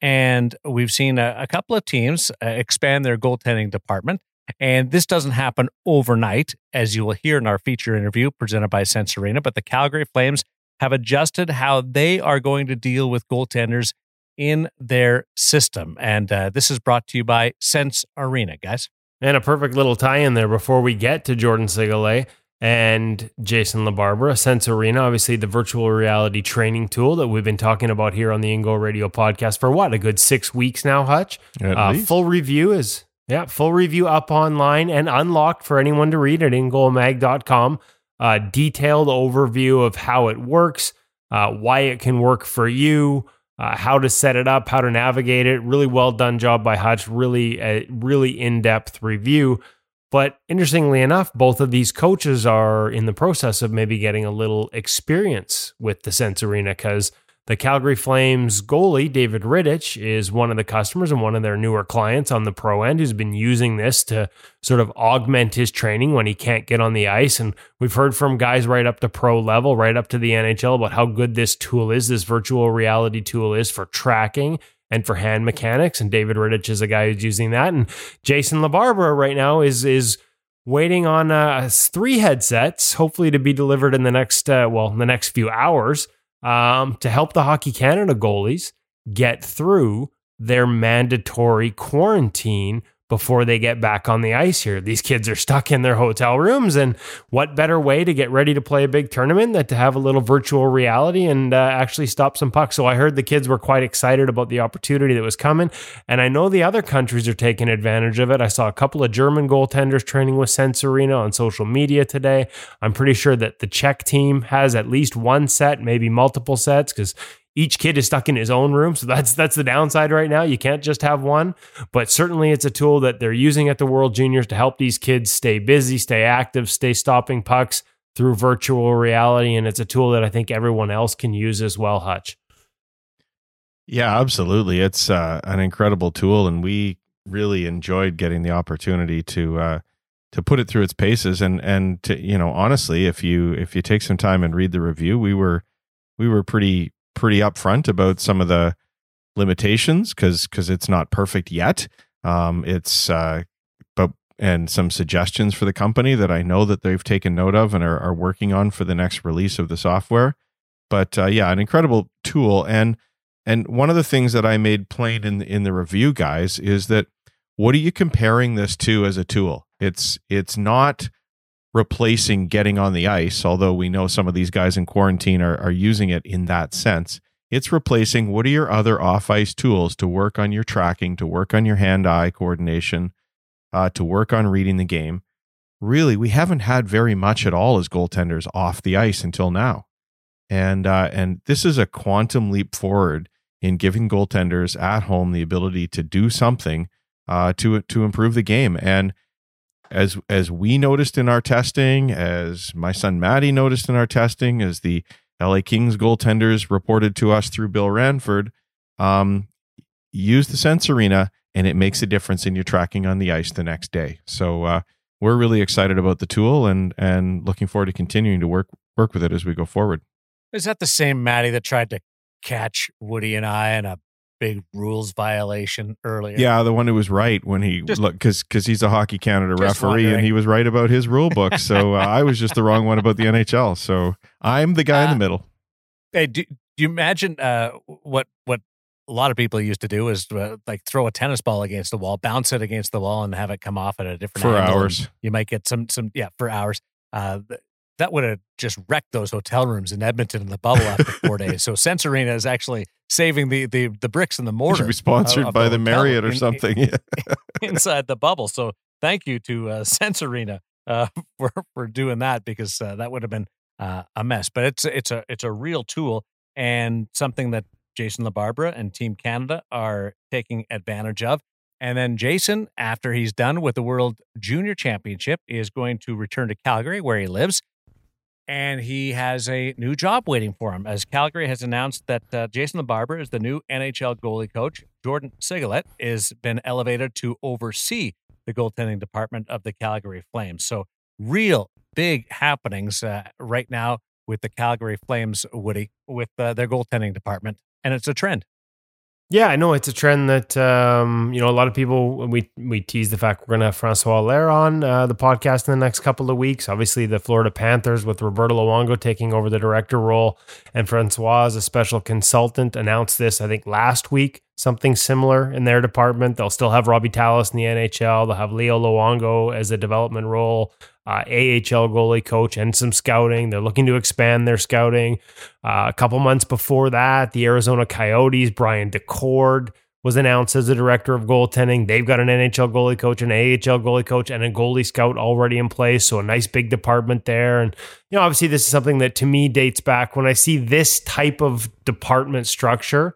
And we've seen a, a couple of teams uh, expand their goaltending department. And this doesn't happen overnight, as you will hear in our feature interview presented by Sense Arena. But the Calgary Flames have adjusted how they are going to deal with goaltenders in their system. And uh, this is brought to you by Sense Arena, guys. And a perfect little tie in there before we get to Jordan Sigalet and Jason LaBarbera. Sense Arena, obviously the virtual reality training tool that we've been talking about here on the InGoal Radio podcast for what, a good six weeks now, Hutch? At Uh, least. full review is, yeah, full review up online and unlocked for anyone to read at ingoalmag.com. Uh, detailed overview of how it works, uh, why it can work for you. uh, how to set it up, how to navigate it. Really well done job by Hutch. Really, a really in depth review. But interestingly enough, both of these coaches are in the process of maybe getting a little experience with the Sense Arena because the Calgary Flames goalie, David Rittich, is one of the customers and one of their newer clients on the pro end who's been using this to sort of augment his training when he can't get on the ice. And we've heard from guys right up to pro level, right up to the NHL about how good this tool is, this virtual reality tool is for tracking and for hand mechanics. And David Rittich is a guy who's using that. And Jason LaBarbera right now is is waiting on uh, three headsets, hopefully to be delivered in the next uh, well, in the next few hours um, to help the Hockey Canada goalies get through their mandatory quarantine before they get back on the ice here. These kids are stuck in their hotel rooms, and what better way to get ready to play a big tournament than to have a little virtual reality and uh, actually stop some pucks? So I heard the kids were quite excited about the opportunity that was coming, and I know the other countries are taking advantage of it. I saw a couple of German goaltenders training with Sense Arena on social media today. I'm pretty sure that the Czech team has at least one set, maybe multiple sets, because each kid is stuck in his own room. So that's that's the downside right now. You can't just have one, but certainly it's a tool that they're using at the World Juniors to help these kids stay busy, stay active, stay stopping pucks through virtual reality and it's a tool that I think everyone else can use as well, Hutch. Yeah, absolutely. It's uh, an incredible tool and we really enjoyed getting the opportunity to uh, to put it through its paces and and to you know honestly if you if you take some time and read the review we were we were pretty pretty upfront about some of the limitations because because it's not perfect yet. Um, it's uh, but and some suggestions for the company that I know that they've taken note of and are, are working on for the next release of the software. But uh, yeah, an incredible tool and and one of the things that I made plain in in the review, guys, is that what are you comparing this to as a tool? It's it's not replacing getting on the ice, although we know some of these guys in quarantine are, are using it in that sense. It's replacing what are your other off ice tools to work on your tracking, to work on your hand eye coordination, uh, to work on reading the game. Really, we haven't had very much at all as goaltenders off the ice until now. And, uh, and this is a quantum leap forward in giving goaltenders at home the ability to do something uh, to, to improve the game. And as as we noticed in our testing, as my son Maddie noticed in our testing, as the LA Kings goaltenders reported to us through Bill Ranford, um, use the Sense Arena and it makes a difference in your tracking on the ice the next day. So uh, we're really excited about the tool and and looking forward to continuing to work work with it as we go forward. Is that the same Maddie that tried to catch Woody and I in a big rules violation earlier. Yeah, the one who was right when he just, look because because he's a Hockey Canada referee wondering. and he was right about his rule book. So (laughs) uh, I was just the wrong one about the NHL. So I'm the guy uh, in the middle. Hey, do, do you imagine uh, what what a lot of people used to do is uh, like throw a tennis ball against the wall, bounce it against the wall, and have it come off at a different for hours. You might get some some yeah for hours. Uh, that would have just wrecked those hotel rooms in Edmonton in the bubble after four days. So Sense Arena is actually saving the the, the bricks and the mortar. It should be sponsored of, by the, the Marriott or in, something in, (laughs) inside the bubble. So thank you to uh, Sense Arena uh, (laughs) for for doing that because uh, that would have been uh, a mess. But it's it's a it's a real tool and something that Jason LaBarbera and Team Canada are taking advantage of. And then Jason, after he's done with the World Junior Championship, is going to return to Calgary, where he lives and he has a new job waiting for him. As Calgary has announced that uh, Jason LaBarbera is the new NHL goalie coach, Jordan Sigalet has been elevated to oversee the goaltending department of the Calgary Flames. So, real big happenings uh, right now with the Calgary Flames, Woody, with uh, their goaltending department, and it's a trend. Yeah, I know it's a trend that um, you know a lot of people. We we tease the fact we're going to have Francois Allaire on uh, the podcast in the next couple of weeks. Obviously, the Florida Panthers with Roberto Luongo taking over the director role, and Francois as a special consultant announced this. I think last week something similar in their department. They'll still have Robbie Tallas in the NHL. They'll have Leo Luongo as a development role, uh, AHL goalie coach, and some scouting. They're looking to expand their scouting. Uh, a couple months before that, the Arizona Coyotes, Brian Daccord was announced as the director of goaltending. They've got an NHL goalie coach, an AHL goalie coach, and a goalie scout already in place. So a nice big department there. And, you know, obviously this is something that to me dates back when I see this type of department structure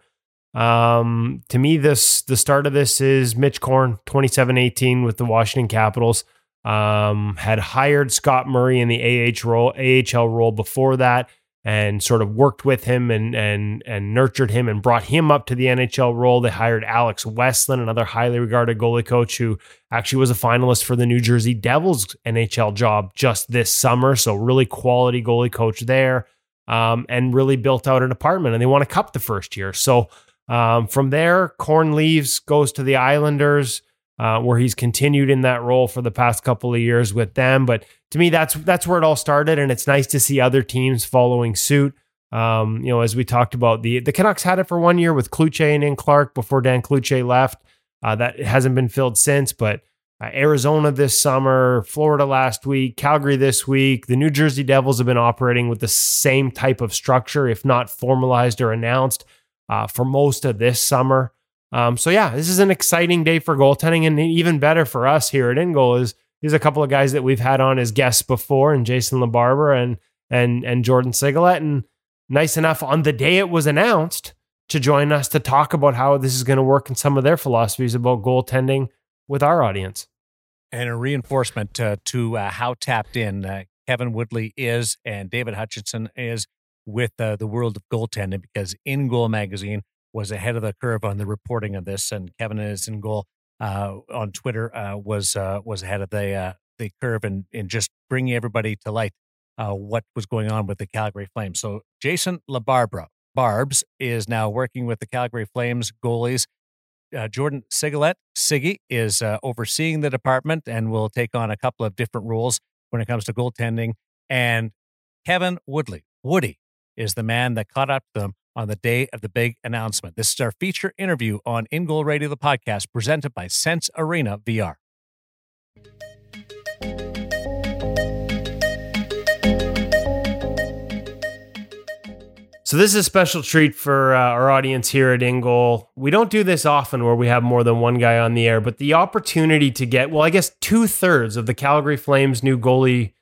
Um, to me, this the start of this is Mitch Korn, 27-18 with the Washington Capitals. Um, had hired Scott Murray in the AH role, AHL role before that, and sort of worked with him and and and nurtured him and brought him up to the NHL role. They hired Alex Westlund, another highly regarded goalie coach who actually was a finalist for the New Jersey Devils NHL job just this summer. So really quality goalie coach there, um, and really built out an apartment. And they won a cup the first year. So um, from there, Korn leaves, goes to the Islanders, uh, where he's continued in that role for the past couple of years with them. But to me, that's that's where it all started, and it's nice to see other teams following suit. Um, you know, as we talked about, the the Canucks had it for one year with Cloutier and Ian Clark before Dan Cloutier left. Uh, that hasn't been filled since, but uh, Arizona this summer, Florida last week, Calgary this week. The New Jersey Devils have been operating with the same type of structure, if not formalized or announced uh, for most of this summer. Um, so yeah, this is an exciting day for goaltending, and even better for us here at InGoal is is a couple of guys that we've had on as guests before, and Jason LaBarbera and and and Jordan Sigalet, and nice enough on the day it was announced to join us to talk about how this is going to work and some of their philosophies about goaltending with our audience. And a reinforcement uh, to uh, how tapped in uh, Kevin Woodley is and David Hutchinson is with uh, the world of goaltending because InGoal magazine was ahead of the curve on the reporting of this, and Kevin is in goal uh, on Twitter uh, was uh, was ahead of the uh, the curve and in just bringing everybody to light uh, what was going on with the Calgary Flames. So Jason LaBarbera Barbs is now working with the Calgary Flames goalies. Jordan Sigalet Siggy is overseeing the department and will take on a couple of different roles when it comes to goaltending. And Kevin Woodley, Woody, is the man that caught up to them on the day of the big announcement. This is our feature interview on InGoal Radio, the podcast presented by Sense Arena VR. So this is a special treat for uh, our audience here at InGoal. We don't do this often where we have more than one guy on the air, but the opportunity to get, well, I guess two thirds of the Calgary Flames' new goalie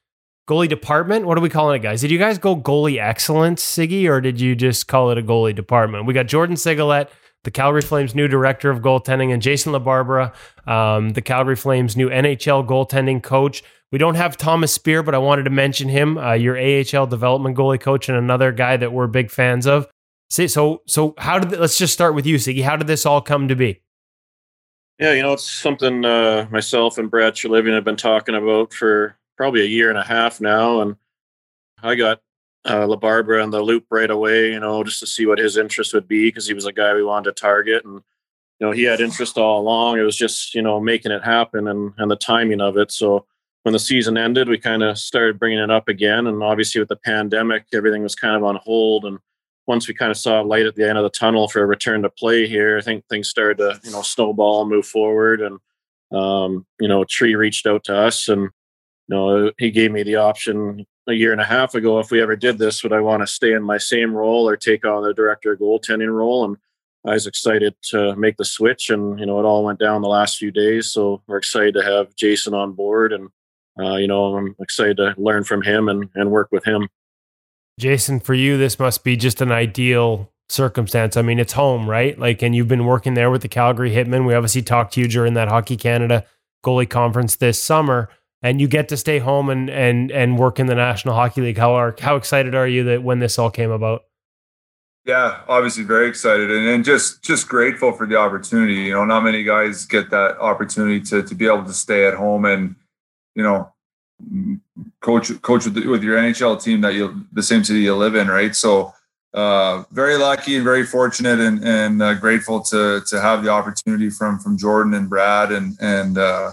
goalie department. What are we calling it, guys? Did you guys go goalie excellence, Siggy, or did you just call it a goalie department? We got Jordan Sigalet, the Calgary Flames' new director of goaltending, and Jason LaBarbera, um, the Calgary Flames' new NHL goaltending coach. We don't have Thomas Speer, but I wanted to mention him, uh, your AHL development goalie coach, and another guy that we're big fans of. See, so so how did let's just start with you, Siggy. How did this all come to be? Yeah, you know, it's something uh, myself and Brad Treliving have been talking about for probably a year and a half now, and I got uh, LaBarbera in the loop right away. You know, just to see what his interest would be because he was a guy we wanted to target, and you know he had interest all along. It was just you know making it happen and and the timing of it. So when the season ended, we kind of started bringing it up again, and obviously with the pandemic, everything was kind of on hold. And once we kind of saw light at the end of the tunnel for a return to play here, I think things started to you know snowball and move forward. And um, you know, a Tree reached out to us and know, he gave me the option a year and a half ago if we ever did this, would I want to stay in my same role or take on the director goaltending role? And I was excited to make the switch, and you know, it all went down the last few days. So we're excited to have Jason on board, and uh, you know, I'm excited to learn from him and and work with him. Jason, for you, this must be just an ideal circumstance. I mean, it's home, right? Like, and you've been working there with the Calgary Hitmen. We obviously talked to you during that Hockey Canada goalie conference this summer and you get to stay home and and and work in the National Hockey League. How are how excited are you that when this all came about? Yeah, obviously very excited and, and just just grateful for the opportunity. You know, not many guys get that opportunity to to be able to stay at home and you know coach coach with, the, with your NHL team that you the same city you live in, right? So uh, very lucky and very fortunate and and uh, grateful to to have the opportunity from from Jordan and Brad and and uh,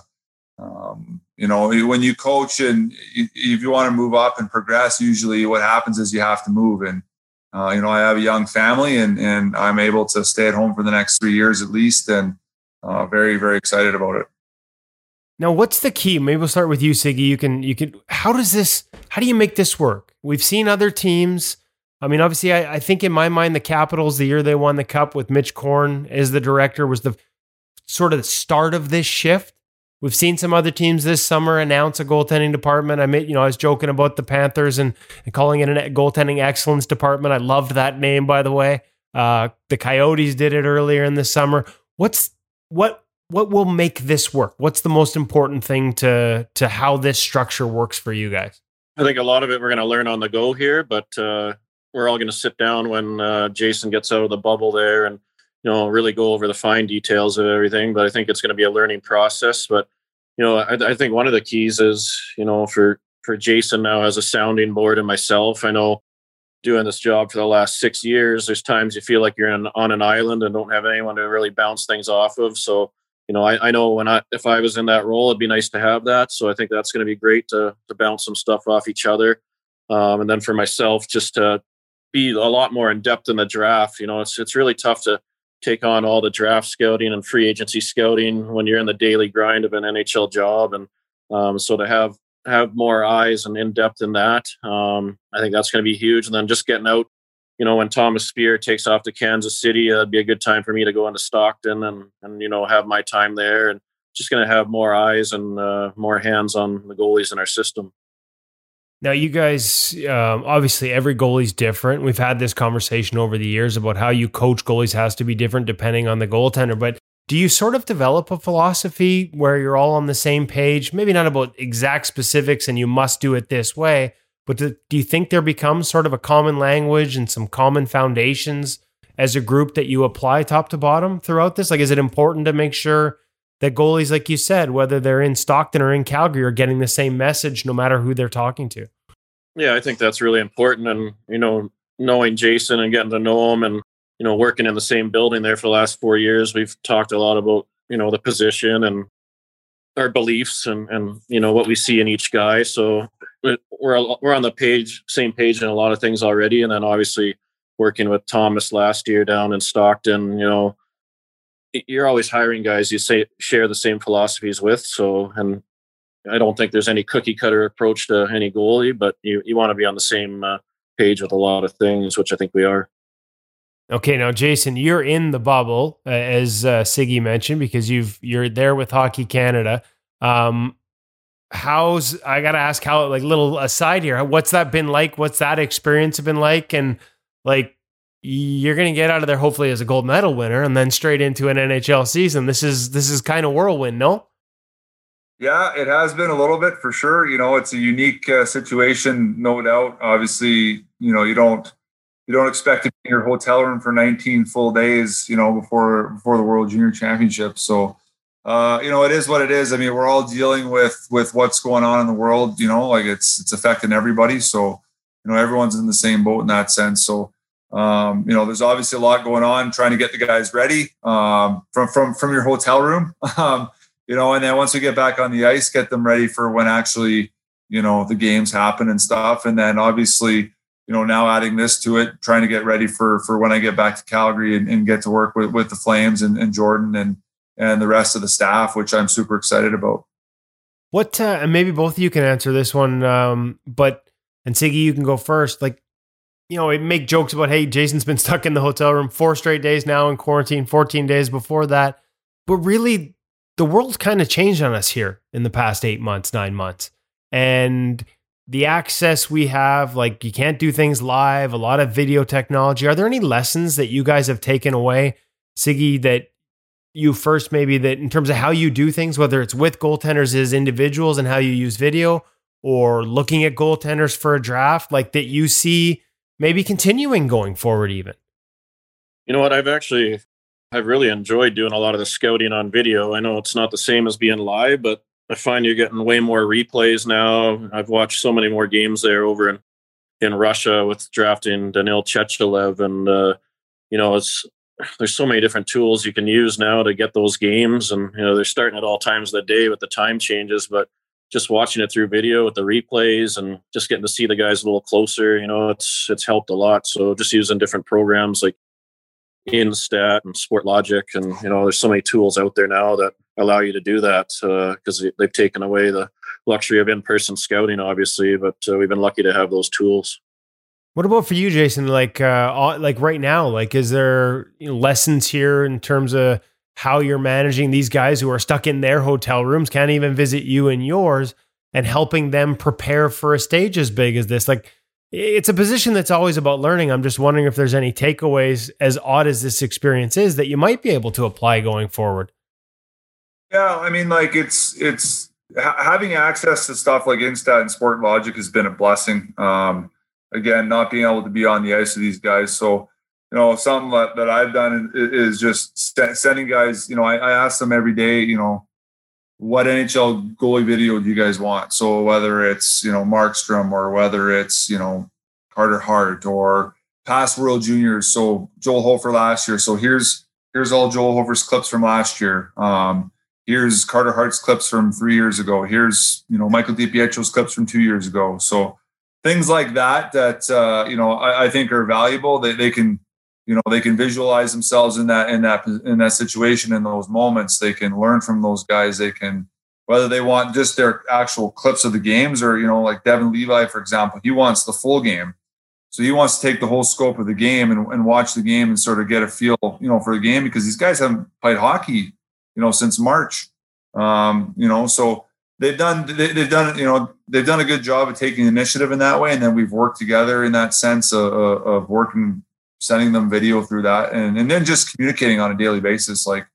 um, you know when you coach and if you want to move up and progress usually what happens is you have to move. And uh, you know i have a young family and and i'm able to stay at home for the next three years at least and uh, very very excited about it. Now what's the key? Maybe we'll start with you siggy. You can you can how does this how do you make this work? We've seen other teams. I mean obviously i, I think in my mind the capitals the year they won the cup with mitch korn as the director was the sort of the start of this shift We've seen some other teams this summer announce a goaltending department. I mean, you know, I was joking about the Panthers and, and calling it a goaltending excellence department. I loved that name, by the way. Uh, the Coyotes did it earlier in the summer. What's what what will make this work? What's the most important thing to to how this structure works for you guys? I think a lot of it we're going to learn on the go here, but uh, we're all going to sit down when uh, Jason gets out of the bubble there and you know really go over the fine details of everything. But I think it's going to be a learning process. But you know, I, I think one of the keys is you know for for Jason now as a sounding board and myself. I know doing this job for the last six years, there's times you feel like you're in, on an island and don't have anyone to really bounce things off of. So, you know, I, I know when I if I was in that role, it'd be nice to have that. So I think that's going to be great to to bounce some stuff off each other. Um, and then for myself, just to be a lot more in depth in the draft. You know, it's it's really tough to take on all the draft scouting and free agency scouting when you're in the daily grind of an NHL job. And um, so to have have more eyes and in depth in that. Um, I think that's going to be huge. And then just getting out, you know, when Thomas Speer takes off to Kansas City, that'd be a good time for me to go into Stockton and and you know have my time there and just going to have more eyes and uh, more hands on the goalies in our system. Now, you guys, um, obviously, every goalie's different. We've had this conversation over the years about how you coach goalies has to be different depending on the goaltender. But do you sort of develop a philosophy where you're all on the same page? Maybe not about exact specifics and you must do it this way, but do, do you think there becomes sort of a common language and some common foundations as a group that you apply top to bottom throughout this? Like, is it important to make sure that goalies, like you said, whether they're in Stockton or in Calgary, are getting the same message no matter who they're talking to? Yeah, I think that's really important. And, you know, knowing Jason and getting to know him and you know, working in the same building there for the last four years, we've talked a lot about, you know, the position and our beliefs and, and, you know, what we see in each guy. So we're, we're on the page, same page in a lot of things already. And then obviously working with Thomas last year down in Stockton, you know, you're always hiring guys you say share the same philosophies with. So, and I don't think there's any cookie cutter approach to any goalie, but you, you want to be on the same uh, page with a lot of things, which I think we are. Okay, now Jason, you're in the bubble uh, as uh, Siggy mentioned because you've you're there with Hockey Canada. Um, how's I got to ask how like little aside here, what's that been like? What's that experience been like? And like you're going to get out of there hopefully as a gold medal winner and then straight into an NHL season. This is this is kind of whirlwind, no? Yeah, it has been a little bit for sure. You know, it's a unique uh, situation, no doubt. Obviously, you know, you don't you don't expect to be in your hotel room for 19 full days, you know, before before the World Junior Championship. So, uh, you know, it is what it is. I mean, we're all dealing with with what's going on in the world. You know, like it's it's affecting everybody. So, you know, everyone's in the same boat in that sense. So, um, you know, there's obviously a lot going on, trying to get the guys ready um, from from from your hotel room. (laughs) Um, you know, and then once we get back on the ice, get them ready for when actually, you know, the games happen and stuff. And then obviously you know, now adding this to it, trying to get ready for for when I get back to Calgary and, and get to work with, with the Flames and, and, Jordan and and the rest of the staff, which I'm super excited about. What uh, and maybe both of you can answer this one, um, but and Siggy, you can go first. Like, you know, make jokes about hey, Jason's been stuck in the hotel room four straight days now in quarantine, 14 days before that, but really, the world's kind of changed on us here in the past eight months, nine months, and the access we have, like you can't do things live, a lot of video technology. Are there any lessons that you guys have taken away, Siggy, that you first maybe that in terms of how you do things, whether it's with goaltenders as individuals and how you use video or looking at goaltenders for a draft, like that you see maybe continuing going forward even? You know what? I've actually I've really enjoyed doing a lot of the scouting on video. I know it's not the same as being live, but I find you're getting way more replays now. I've watched so many more games there over in in Russia with drafting Daniil Chechelev, and uh, you know, it's there's so many different tools you can use now to get those games, and you know, they're starting at all times of the day with the time changes, but just watching it through video with the replays and just getting to see the guys a little closer, you know, it's it's helped a lot. So just using different programs like Instat and Sportlogiq, and you know, there's so many tools out there now that allow you to do that because uh, they've taken away the luxury of in-person scouting, obviously. But uh, we've been lucky to have those tools. What about for you, Jason? Like, uh, like right now, like, is there you know, lessons here in terms of how you're managing these guys who are stuck in their hotel rooms, can't even visit you and yours, and helping them prepare for a stage as big as this? Like, it's a position that's always about learning. I'm just wondering if there's any takeaways, as odd as this experience is, that you might be able to apply going forward. Yeah, I mean, like it's it's ha- having access to stuff like Instat and Sportlogiq has been a blessing. Um, again, not being able to be on the ice with these guys, so you know, something that, that I've done is just sending guys. You know, I, I ask them every day. You know, what NHL goalie video do you guys want? So whether it's you know Markstrom or whether it's you know Carter Hart or past World Juniors. So Joel Hofer last year. So here's here's all Joel Hofer's clips from last year. Um, here's Carter Hart's clips from three years ago. Here's you know Michael DiPietro's clips from two years ago. So things like that that uh, you know I, I think are valuable. They they can you know they can visualize themselves in that in that in that situation in those moments. They can learn from those guys. They can whether they want just their actual clips of the games or you know like Devon Levi for example he wants the full game. So he wants to take the whole scope of the game and, and watch the game and sort of get a feel you know for the game because these guys haven't played hockey you know since march. Um, you know so they've done they, have done you know they've done a good job of taking initiative in that way. And then we've worked together in that sense of, of working sending them video through that and, and then just communicating on a daily basis like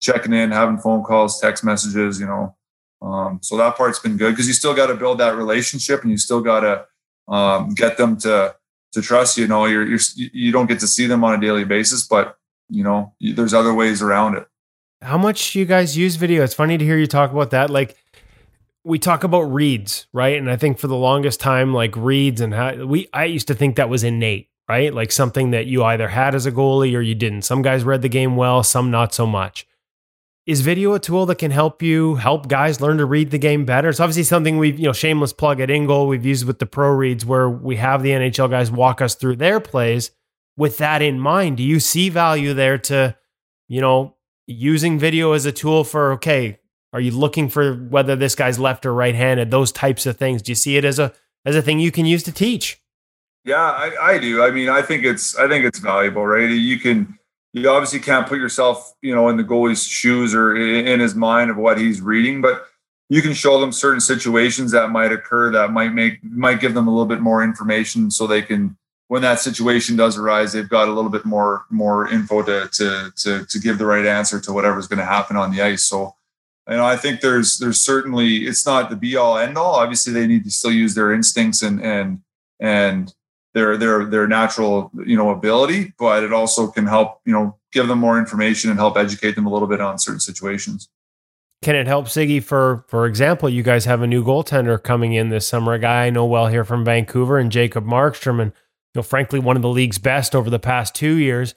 checking in having phone calls text messages you know um, so that part's been good because you still got to build that relationship and you still got to um, get them to to trust you. know you're, you're you don't get to see them on a daily basis but you know there's other ways around it. How much you guys use video? It's funny to hear you talk about that like we talk about reads right? And i think for the longest time like reads and how we i used to think that was innate right? Like something that you either had as a goalie or you didn't. Some guys read the game well, some not so much. Is video a tool that can help you help guys learn to read the game better? It's obviously something we've, you know, shameless plug at InGoal, we've used with the pro reads where we have the NHL guys walk us through their plays. With that in mind, do you see value there to, you know, using video as a tool for, okay, are you looking for whether this guy's left or right handed, those types of things? Do you see it as a as a thing you can use to teach? Yeah, I, I do. I mean, I think it's I think it's valuable, right? You can you obviously can't put yourself, you know, in the goalie's shoes or in his mind of what he's reading, but you can show them certain situations that might occur that might make might give them a little bit more information so they can when that situation does arise they've got a little bit more more info to to to, to give the right answer to whatever's going to happen on the ice so you know i think there's there's certainly it's not the be all end all obviously they need to still use their instincts and and and their their their natural you know ability, but it also can help you know give them more information and help educate them a little bit on certain situations. Can it help Siggy for for example? You guys have a new goaltender coming in this summer, a guy I know well here from Vancouver, and Jacob Markstrom, and you know, frankly, one of the league's best over the past two years.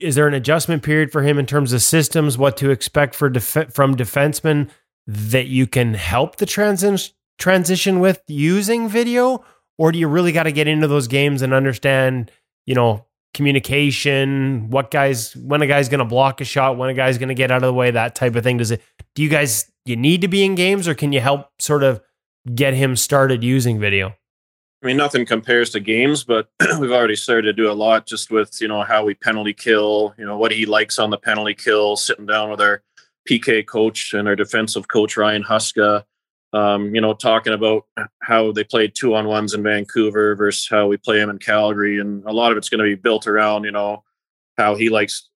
Is there an adjustment period for him in terms of systems, what to expect for def- from defensemen that you can help the transi- transition with using video? Or do you really got to get into those games and understand, you know, communication, what guys when a guy's going to block a shot, when a guy's going to get out of the way, that type of thing. Does it do you guys you need to be in games or can you help sort of get him started using video? I mean, nothing compares to games, but (clears throat) we've already started to do a lot just with, you know, how we penalty kill, you know, what he likes on the penalty kill, sitting down with our PK coach and our defensive coach, Ryan Huska, um, you know, talking about how they played two on ones in Vancouver versus how we play them in Calgary, and a lot of it's going to be built around, you know, how he likes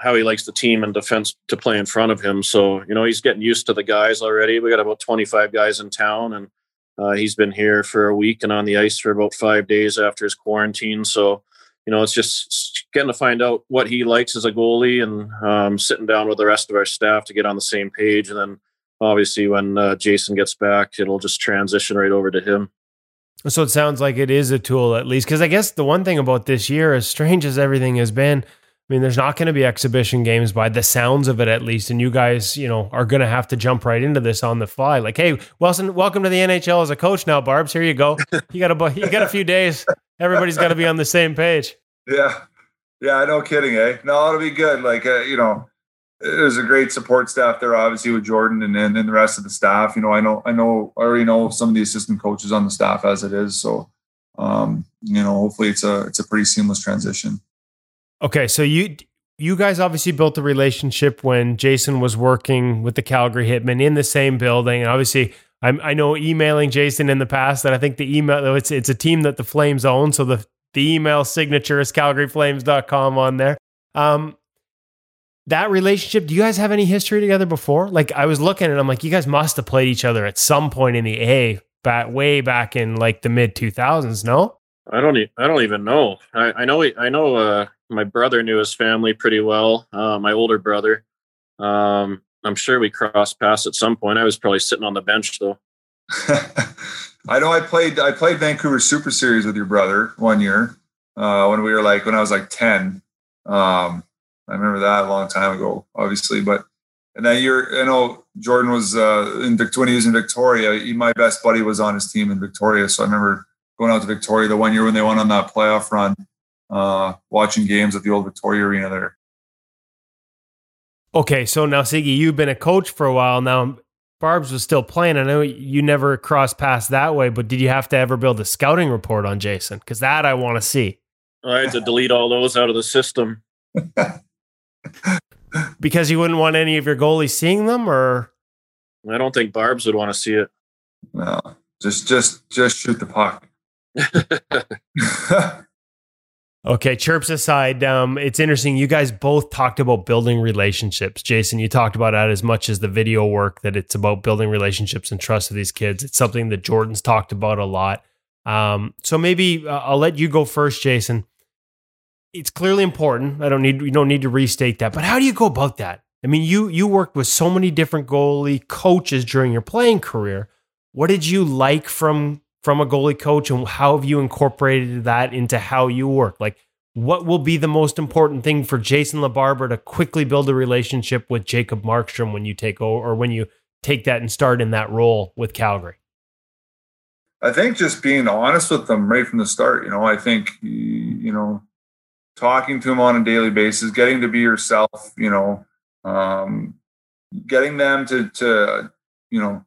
how he likes the team and defense to play in front of him. So, you know, he's getting used to the guys already. We got about 25 guys in town, and uh, he's been here for a week and on the ice for about five days after his quarantine. So, you know, it's just getting to find out what he likes as a goalie and um, sitting down with the rest of our staff to get on the same page, and then obviously when uh, Jason gets back, it'll just transition right over to him. So it sounds like it is a tool at least. Because I guess the one thing about this year, as strange as everything has been, I mean, there's not going to be exhibition games by the sounds of it, at least. And you guys, you know, are going to have to jump right into this on the fly. Like, hey, Wilson, welcome to the NHL as a coach now, Barbs. Here you go. (laughs) You got a you got a few days. Everybody's got to be on the same page. Yeah, yeah, no kidding, eh? No, it'll be good. Like, uh, you know, there's a great support staff there, obviously with Jordan and, and the rest of the staff. You know, I know I know I already know some of the assistant coaches on the staff as it is. So, um, you know, hopefully it's a it's a pretty seamless transition. Okay, so you you guys obviously built a relationship when Jason was working with the Calgary Hitmen in the same building, and obviously I'm, I know emailing Jason in the past that I think the email it's it's a team that the Flames own, so the the email signature is calgaryflames.com on there. Um, that relationship, do you guys have any history together before? Like I was looking and I'm like, you guys must have played each other at some point in the A back way back in like the mid 2000s, no? I don't. E- I don't even know. I, I know. I know. Uh, my brother knew his family pretty well. Uh, my older brother. Um, I'm sure we crossed paths at some point. I was probably sitting on the bench though. (laughs) I know. I played. I played Vancouver Super Series with your brother one year uh, when we were like when I was like ten. Um, I remember that a long time ago, obviously. But and that year, I know Jordan was uh, in Victoria. When he was in Victoria, he, my best buddy was on his team in Victoria. So I remember going out to Victoria the one year when they went on that playoff run, uh, watching games at the old Victoria Arena there. Okay, so now Siggy, you've been a coach for a while now. Barb's was still playing. I know you never crossed paths that way, but did you have to ever build a scouting report on Jason? Because that I want to see. I had to delete all those out of the system. (laughs) because you wouldn't want any of your goalies seeing them, or I don't think Barb's would want to see it. No, just just just shoot the puck. (laughs) okay, chirps aside, um, it's interesting. You guys both talked about building relationships. Jason, you talked about that as much as the video work. That it's about building relationships and trust with these kids. It's something that Jordan's talked about a lot. Um, so maybe uh, I'll let you go first, Jason it's clearly important. I don't need you don't need to restate that. But how do you go about that? I mean, you you worked with so many different goalie coaches during your playing career. What did you like from from a goalie coach and how have you incorporated that into how you work? Like what will be the most important thing for Jason LaBarbera to quickly build a relationship with Jacob Markstrom when you take over or when you take that and start in that role with Calgary? I think just being honest with them right from the start. You know, I think you know talking to them on a daily basis, getting to be yourself, you know, um, getting them to, to, you know,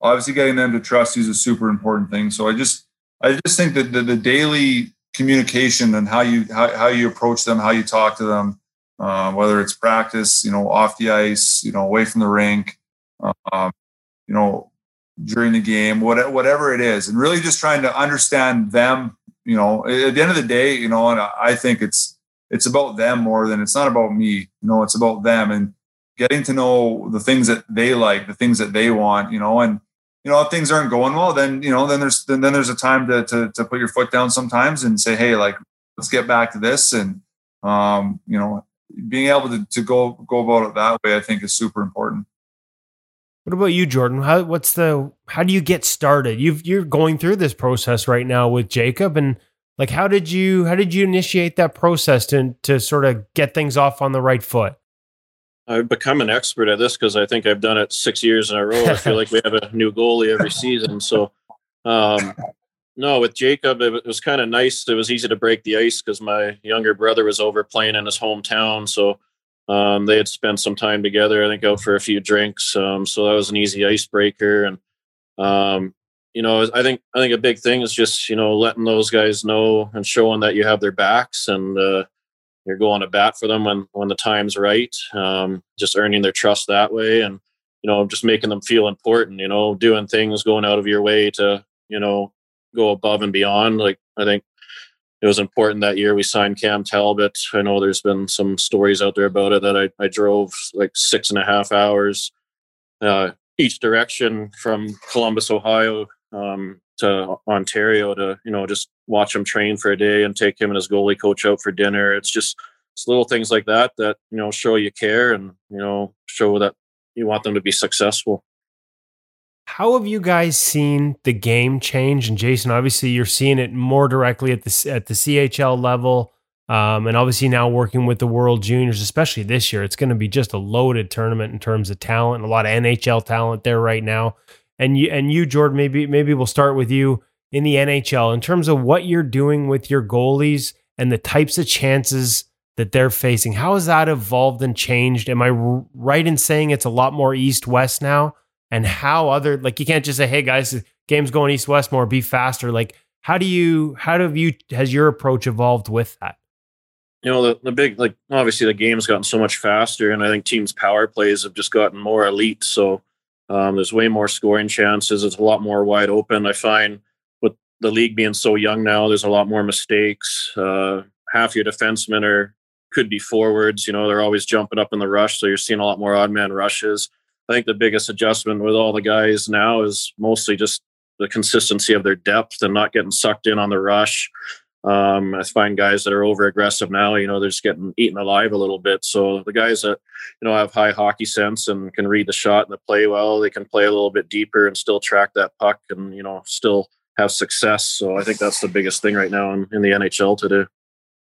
obviously getting them to trust you is a super important thing. So I just, I just think that the, the daily communication and how you, how, how you approach them, how you talk to them, uh, whether it's practice, you know, off the ice, you know, away from the rink, um, you know, during the game, whatever it is, and really just trying to understand them you know, at the end of the day, you know, and I think it's it's about them more than it's not about me. You know, it's about them and getting to know the things that they like, the things that they want. You know, and you know, if things aren't going well, then you know, then there's then, then there's a time to, to to put your foot down sometimes and say, hey, like let's get back to this, and um, you know, being able to to go go about it that way, I think is super important. What about you, Jordan? How what's the how do you get started? You've you're going through this process right now with Jacob and like how did you how did you initiate that process to to sort of get things off on the right foot? I've become an expert at this because I think I've done it six years in a row. I feel like we have a new goalie every season. So, um, no, with Jacob, it was kind of nice. It was easy to break the ice because my younger brother was over playing in his hometown. So um, they had spent some time together, I think, out for a few drinks. Um, so that was an easy icebreaker. And um, you know, I think I think a big thing is just you know letting those guys know and showing that you have their backs and uh, you're going to bat for them when when the time's right. Um, just earning their trust that way, and you know, just making them feel important. You know, doing things, going out of your way to you know go above and beyond. Like I think it was important that year we signed Cam Talbot. I know there's been some stories out there about it that I, I drove like six and a half hours uh, each direction from Columbus, Ohio um, to Ontario to, you know, just watch him train for a day and take him and his goalie coach out for dinner. It's just it's little things like that that, you know, show you care and, you know, show that you want them to be successful. How have you guys seen the game change? And Jason, obviously, you're seeing it more directly at the at the CHL level, um, and obviously now working with the World Juniors, especially this year, it's going to be just a loaded tournament in terms of talent. A lot of NHL talent there right now. And you and you, Jordan, maybe maybe we'll start with you in the NHL in terms of what you're doing with your goalies and the types of chances that they're facing. How has that evolved and changed? Am I right in saying it's a lot more east west now? And how other like you can't just say, "Hey guys, game's going east west more, be faster." Like, how do you how do you has your approach evolved with that? You know, the, the big like obviously the game's gotten so much faster, and I think teams' power plays have just gotten more elite. So Um, there's way more scoring chances. It's a lot more wide open. I find with the league being so young now, there's a lot more mistakes. Uh, half your defensemen are could be forwards. You know, they're always jumping up in the rush, so you're seeing a lot more odd man rushes. I think the biggest adjustment with all the guys now is mostly just the consistency of their depth and not getting sucked in on the rush. Um, I find guys that are over aggressive now, you know, they're just getting eaten alive a little bit. So the guys that, you know, have high hockey sense and can read the shot and the play well, they can play a little bit deeper and still track that puck and, you know, still have success. So I think that's the biggest thing right now in, in the NHL today.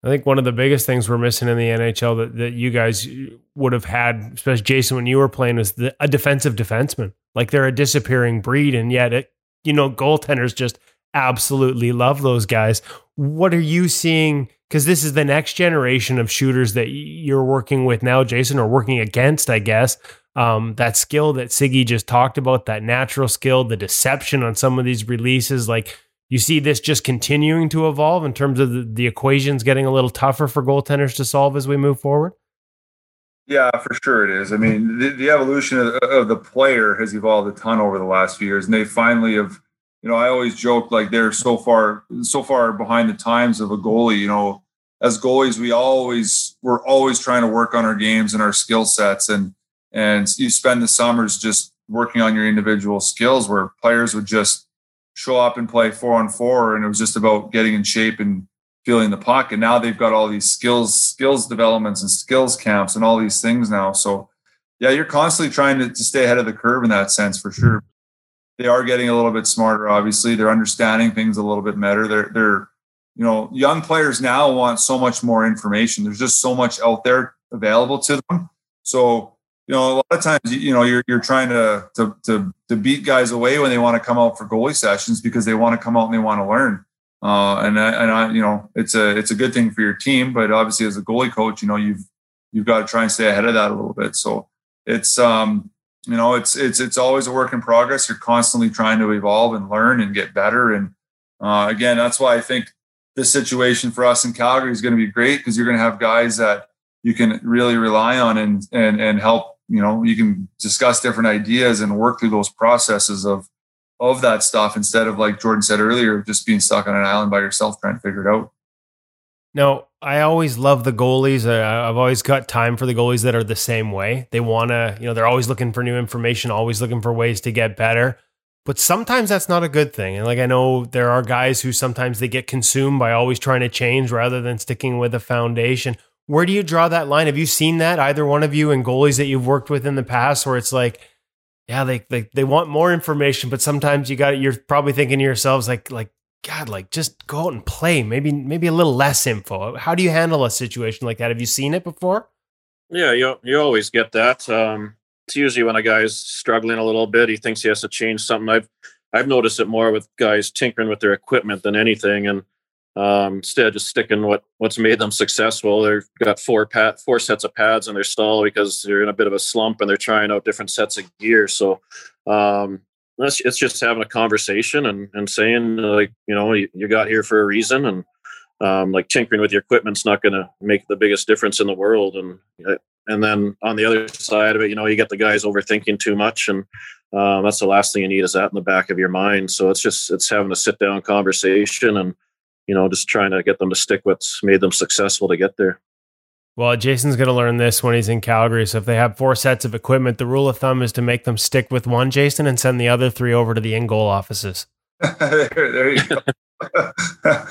I think one of the biggest things we're missing in the NHL that, that you guys would have had, especially Jason, when you were playing, was the, a defensive defenseman. Like they're a disappearing breed, and yet it, you know, goaltenders just absolutely love those guys. What are you seeing? Because this is the next generation of shooters that you're working with now, Jason, or working against, I guess. Um, that skill that Siggy just talked about, that natural skill, the deception on some of these releases, like you see this just continuing to evolve in terms of the, the equations getting a little tougher for goaltenders to solve as we move forward? Yeah, for sure it is. I mean, the, the evolution of, of, the player has evolved a ton over the last few years, and they finally have. You know, I always joke like they're so far so far behind the times of a goalie. You know, as goalies, we always we're always trying to work on our games and our skill sets, and and you spend the summers just working on your individual skills, where players would just show up and play four on four, and it was just about getting in shape and feeling the puck. And now they've got all these skills, skills developments and skills camps and all these things now. So yeah, you're constantly trying to, to stay ahead of the curve in that sense for sure. They are getting a little bit smarter, obviously. They're understanding things a little bit better. They're they're you know, young players now want so much more information. There's just so much out there available to them. So you know, a lot of times, you know, you're you're trying to to to, to beat guys away when they want to come out for goalie sessions because they want to come out and they want to learn. Uh, and I, and I, you know, it's a it's a good thing for your team, but obviously as a goalie coach, you know, you've you've got to try and stay ahead of that a little bit. So it's um, you know, it's it's it's always a work in progress. You're constantly trying to evolve and learn and get better. And uh, again, that's why I think this situation for us in Calgary is going to be great because you're going to have guys that you can really rely on and and and help you know you can discuss different ideas and work through those processes of of that stuff instead of like jordan said earlier just being stuck on an island by yourself trying to figure it out. No i always love the goalies. I've always got time for the goalies that are the same way. They want to you know they're always looking for new information always looking for ways to get better. But sometimes that's not a good thing. And like i know there are guys who sometimes they get consumed by always trying to change rather than sticking with a foundation where do you draw that line? Have you seen that either one of you and goalies that you've worked with in the past, where it's like, yeah, they they, they want more information, but sometimes you got you're probably thinking to yourselves like like God, like just go out and play. Maybe maybe a little less info. How do you handle a situation like that? Have you seen it before? Yeah, you you always get that. Um, it's usually when a guy's struggling a little bit, he thinks he has to change something. I've I've noticed it more with guys tinkering with their equipment than anything, and um, instead, of just sticking what what's made them successful. They've got four pat four sets of pads in their stall because they're in a bit of a slump and they're trying out different sets of gear. So um, it's, it's just having a conversation and, and saying like you know you, you got here for a reason and um, like tinkering with your equipment's not going to make the biggest difference in the world and and then on the other side of it you know you get the guys overthinking too much and um, that's the last thing you need is that in the back of your mind so it's just it's having a sit down conversation and you know, just trying to get them to stick what's made them successful to get there. Well, Jason's going to learn this when he's in Calgary. So if they have four sets of equipment, the rule of thumb is to make them stick with one, Jason, and send the other three over to the InGoal offices. (laughs) there, there you go. (laughs)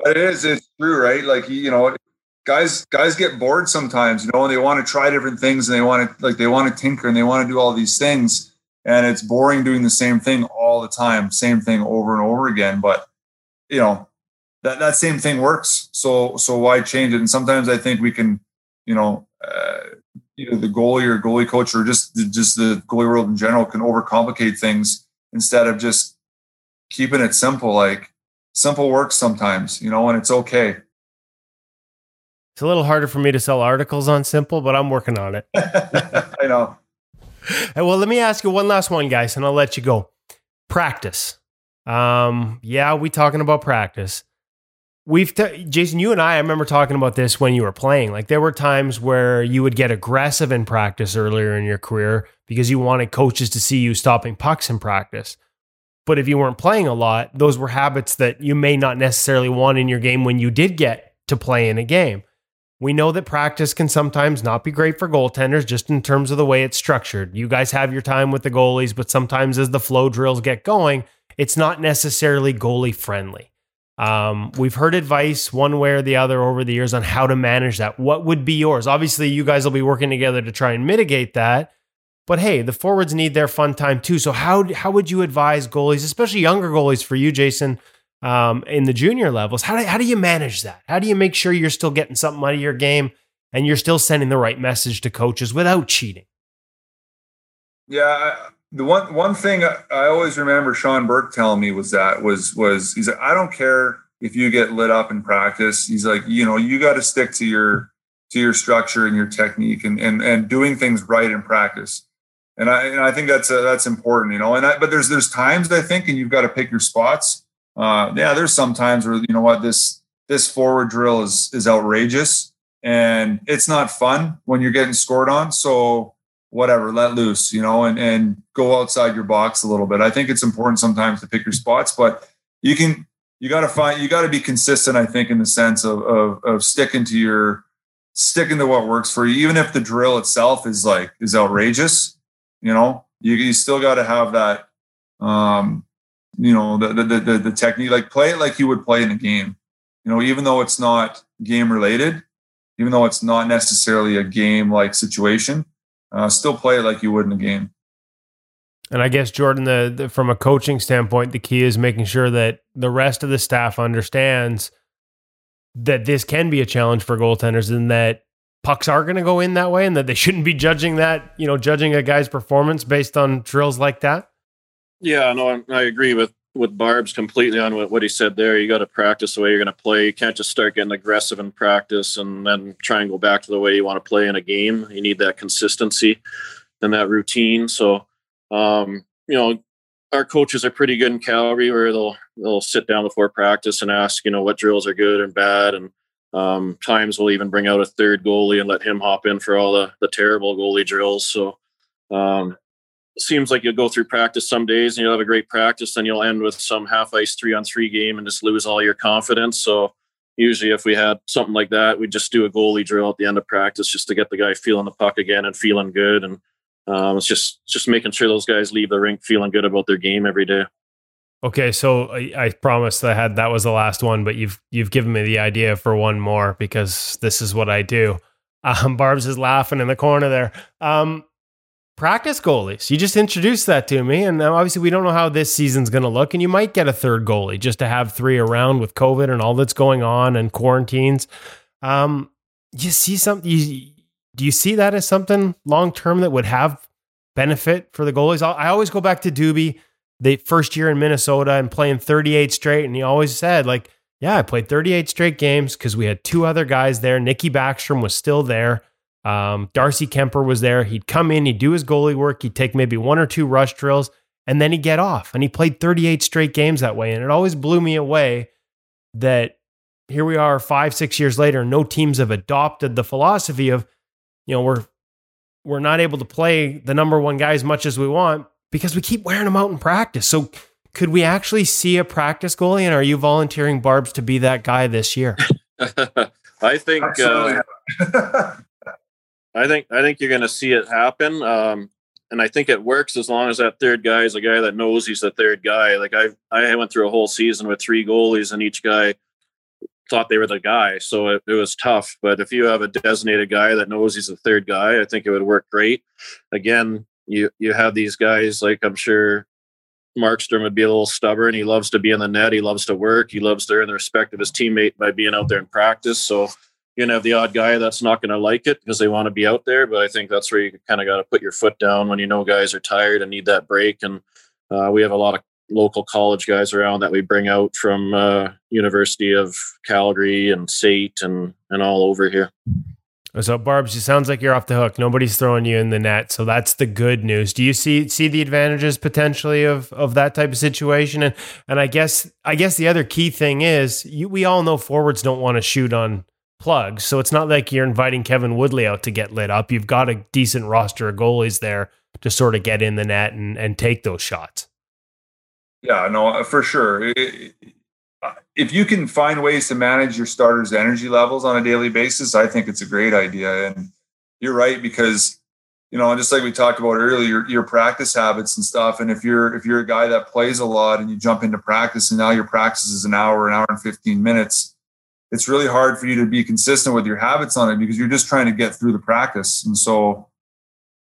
it is. It's true, right? Like you know, guys guys get bored sometimes, you know, and they want to try different things and they want to like they want to tinker and they want to do all these things, and it's boring doing the same thing all the time, same thing over and over again. But you know, that that same thing works. So so why change it? And sometimes I think we can, you know, uh, either the goalie or goalie coach or just just the goalie world in general can overcomplicate things instead of just keeping it simple. Like simple works sometimes, you know, and it's okay. It's a little harder for me to sell articles on simple, but I'm working on it. (laughs) I know. Hey, well, let me ask you one last one, guys, and I'll let you go. Practice. Um, yeah, we talking about practice we've t- Jason, you and I, I remember talking about this when you were playing. Like there were times where you would get aggressive in practice earlier in your career because you wanted coaches to see you stopping pucks in practice. But if you weren't playing a lot, those were habits that you may not necessarily want in your game when you did get to play in a game. We know that practice can sometimes not be great for goaltenders just in terms of the way it's structured. You guys have your time with the goalies, but sometimes as the flow drills get going, it's not necessarily goalie friendly. Um, we've heard advice one way or the other over the years on how to manage that. What would be yours? Obviously, you guys will be working together to try and mitigate that. But hey, the forwards need their fun time too. So how how would you advise goalies, especially younger goalies for you, Jason, um, in the junior levels? How do how do you manage that? How do you make sure you're still getting something out of your game and you're still sending the right message to coaches without cheating? Yeah, the one one thing I always remember Sean Burke telling me was that was was he's like I don't care if you get lit up in practice. He's like you know you got to stick to your to your structure and your technique and and and doing things right in practice. And I and I think that's uh, that's important, you know. And I, but there's there's times I think, and you've got to pick your spots. Uh, yeah, there's some times where you know what this this forward drill is is outrageous and it's not fun when you're getting scored on. So whatever, let loose, you know, and and go outside your box a little bit. I think it's important sometimes to pick your spots, but you can you got to find you got to be consistent. I think in the sense of, of of sticking to your sticking to what works for you, even if the drill itself is like is outrageous. You know, you you still got to have that. Um, you know the, the the the technique like play it like you would play in a game you know even though it's not game related even though it's not necessarily a game like situation uh, still play it like you would in a game. And I guess Jordan, the, the, from a coaching standpoint, the key is making sure that the rest of the staff understands that this can be a challenge for goaltenders, and that pucks are going to go in that way, and that they shouldn't be judging that, you know, judging a guy's performance based on drills like that. Yeah, no, I agree with with Barb's completely on what, he said there. You got to practice the way you're going to play. You can't just start getting aggressive in practice and then try and go back to the way you want to play in a game. You need that consistency and that routine. So, um, you know, our coaches are pretty good in Calgary where they'll they'll sit down before practice and ask, you know, what drills are good and bad. And um, times we'll even bring out a third goalie and let him hop in for all the the terrible goalie drills. So um, seems like you'll go through practice some days and you'll have a great practice, then you'll end with some half ice three on three game and just lose all your confidence. So usually if we had something like that, we'd just do a goalie drill at the end of practice just to get the guy feeling the puck again and feeling good. And um, it's just just making sure those guys leave the rink feeling good about their game every day. Okay, so I, I promised I had that was the last one, but you've you've given me the idea for one more because this is what I do. (laughs) Um, Barb's is laughing in the corner there. Um, practice goalies. You just introduced that to me, and obviously we don't know how this season's going to look. And you might get a third goalie just to have three around with COVID and all that's going on and quarantines. Um, you see something? You, do you see that as something long term that would have benefit for the goalies? I always go back to Doobie, the first year in Minnesota and playing 38 straight, and he always said like. Yeah, I played 38 straight games because we had two other guys there. Nikki Backstrom was still there. Um, Darcy Kuemper was there. He'd come in, he'd do his goalie work, he'd take maybe one or two rush drills, and then he'd get off. And he played 38 straight games that way. And it always blew me away that here we are five, six years later, no teams have adopted the philosophy of, you know, we're we're not able to play the number one guy as much as we want because we keep wearing them out in practice. So could we actually see a practice goalie? And are you volunteering Barb's to be that guy this year? (laughs) I think uh, (laughs) I think I think you're going to see it happen, um, and I think it works as long as that third guy is a guy that knows he's the third guy. Like I I went through a whole season with three goalies, and each guy thought they were the guy, so it, it was tough. But if you have a designated guy that knows he's the third guy, I think it would work great. Again, you you have these guys like I'm sure Markstrom would be a little stubborn. He loves to be in the net. He loves to work. He loves to earn the respect of his teammate by being out there in practice. So you're gonna have the odd guy that's not gonna like it because they want to be out there. But I think that's where you kind of got to put your foot down when you know guys are tired and need that break. And uh, we have a lot of local college guys around that we bring out from uh, University of Calgary and SAIT and and all over here. So Barb's, it sounds like you're off the hook. Nobody's throwing you in the net, so that's the good news. Do you see see the advantages potentially of of that type of situation? And and I guess I guess the other key thing is you, we all know forwards don't want to shoot on plugs, so it's not like you're inviting Kevin Woodley out to get lit up. You've got a decent roster of goalies there to sort of get in the net and and take those shots. Yeah, no, uh, for sure. If you can find ways to manage your starters' energy levels on a daily basis, I think it's a great idea. And you're right because you know, just like we talked about earlier, your, your practice habits and stuff. And if you're if you're a guy that plays a lot and you jump into practice and now your practice is an hour, an hour and 15 minutes, it's really hard for you to be consistent with your habits on it because you're just trying to get through the practice. And so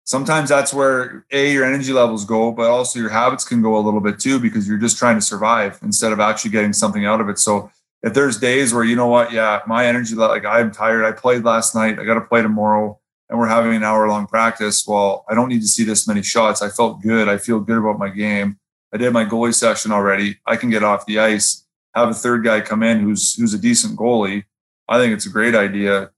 sometimes that's where a your energy levels go but also your habits can go a little bit too because you're just trying to survive instead of actually getting something out of it. So if there's days where you know what yeah my energy like i'm tired i played last night i got to play tomorrow and we're having an hour long practice well i don't need to see this many shots. I felt good. I feel good about my game. I did my goalie session already. I can get off the ice have a third guy come in who's who's a decent goalie i think it's a great idea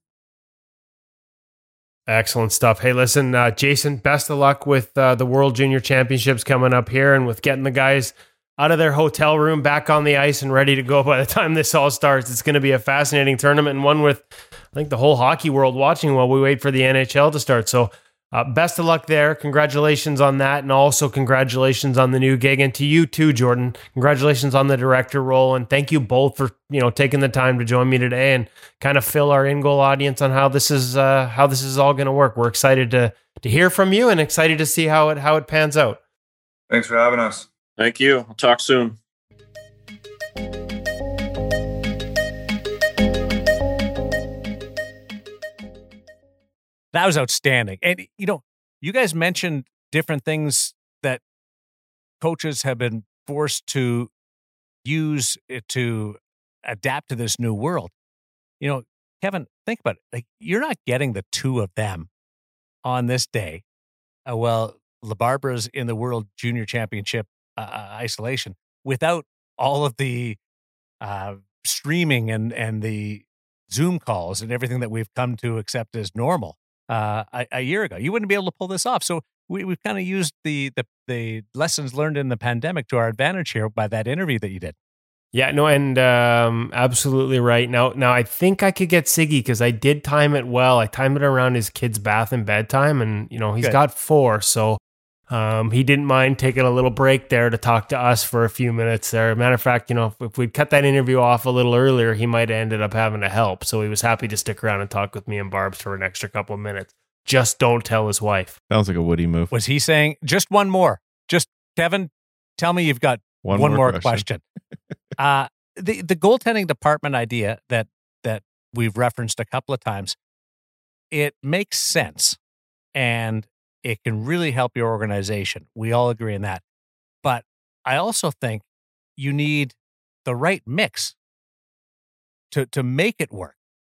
Excellent stuff. Hey, listen, uh, Jason, best of luck with uh, the World Junior Championships coming up here and with getting the guys out of their hotel room back on the ice and ready to go (laughs) by the time this all starts. It's going to be a fascinating tournament and one with, I think, the whole hockey world watching while we wait for the NHL to start. So uh, best of luck there. Congratulations on that. And also, congratulations on the new gig. And to you too, Jordan. Congratulations on the director role. And thank you both for you know taking the time to join me today and kind of fill our InGoal audience on how this is uh, how this is all going to work. We're excited to to hear from you and excited to see how it how it pans out. Thanks for having us. Thank you. I'll talk soon. That was outstanding. And, you know, you guys mentioned different things that coaches have been forced to use to adapt to this new world. You know, Kevin, think about it. Like, you're not getting the two of them on this day. Uh, well, LaBarbera's in the World Junior Championship uh, uh, isolation without all of the uh, streaming and and the Zoom calls and everything that we've come to accept as normal uh, a, a, year ago. You wouldn't be able to pull this off. So we, we've kind of used the, the the lessons learned in the pandemic to our advantage here by that interview that you did. Yeah, no, and um, absolutely right. Now, now I think I could get Siggy because I did time it well. I timed it around his kid's bath and bedtime, and you know he's Good. got four, so um, he didn't mind taking a little break there to talk to us for a few minutes there. Matter of fact, you know, if, if we'd cut that interview off a little earlier, he might have ended up having to help. So he was happy to stick around and talk with me and Barb's for an extra couple of minutes. Just don't tell his wife. Sounds like a Woody move. Was he saying just one more? Just Kevin, tell me you've got one, one more, more, question. question. (laughs) uh, the the goaltending department idea that that we've referenced a couple of times, it makes sense, and it can really help your organization. We all agree on that. But I also think you need the right mix to to make it work.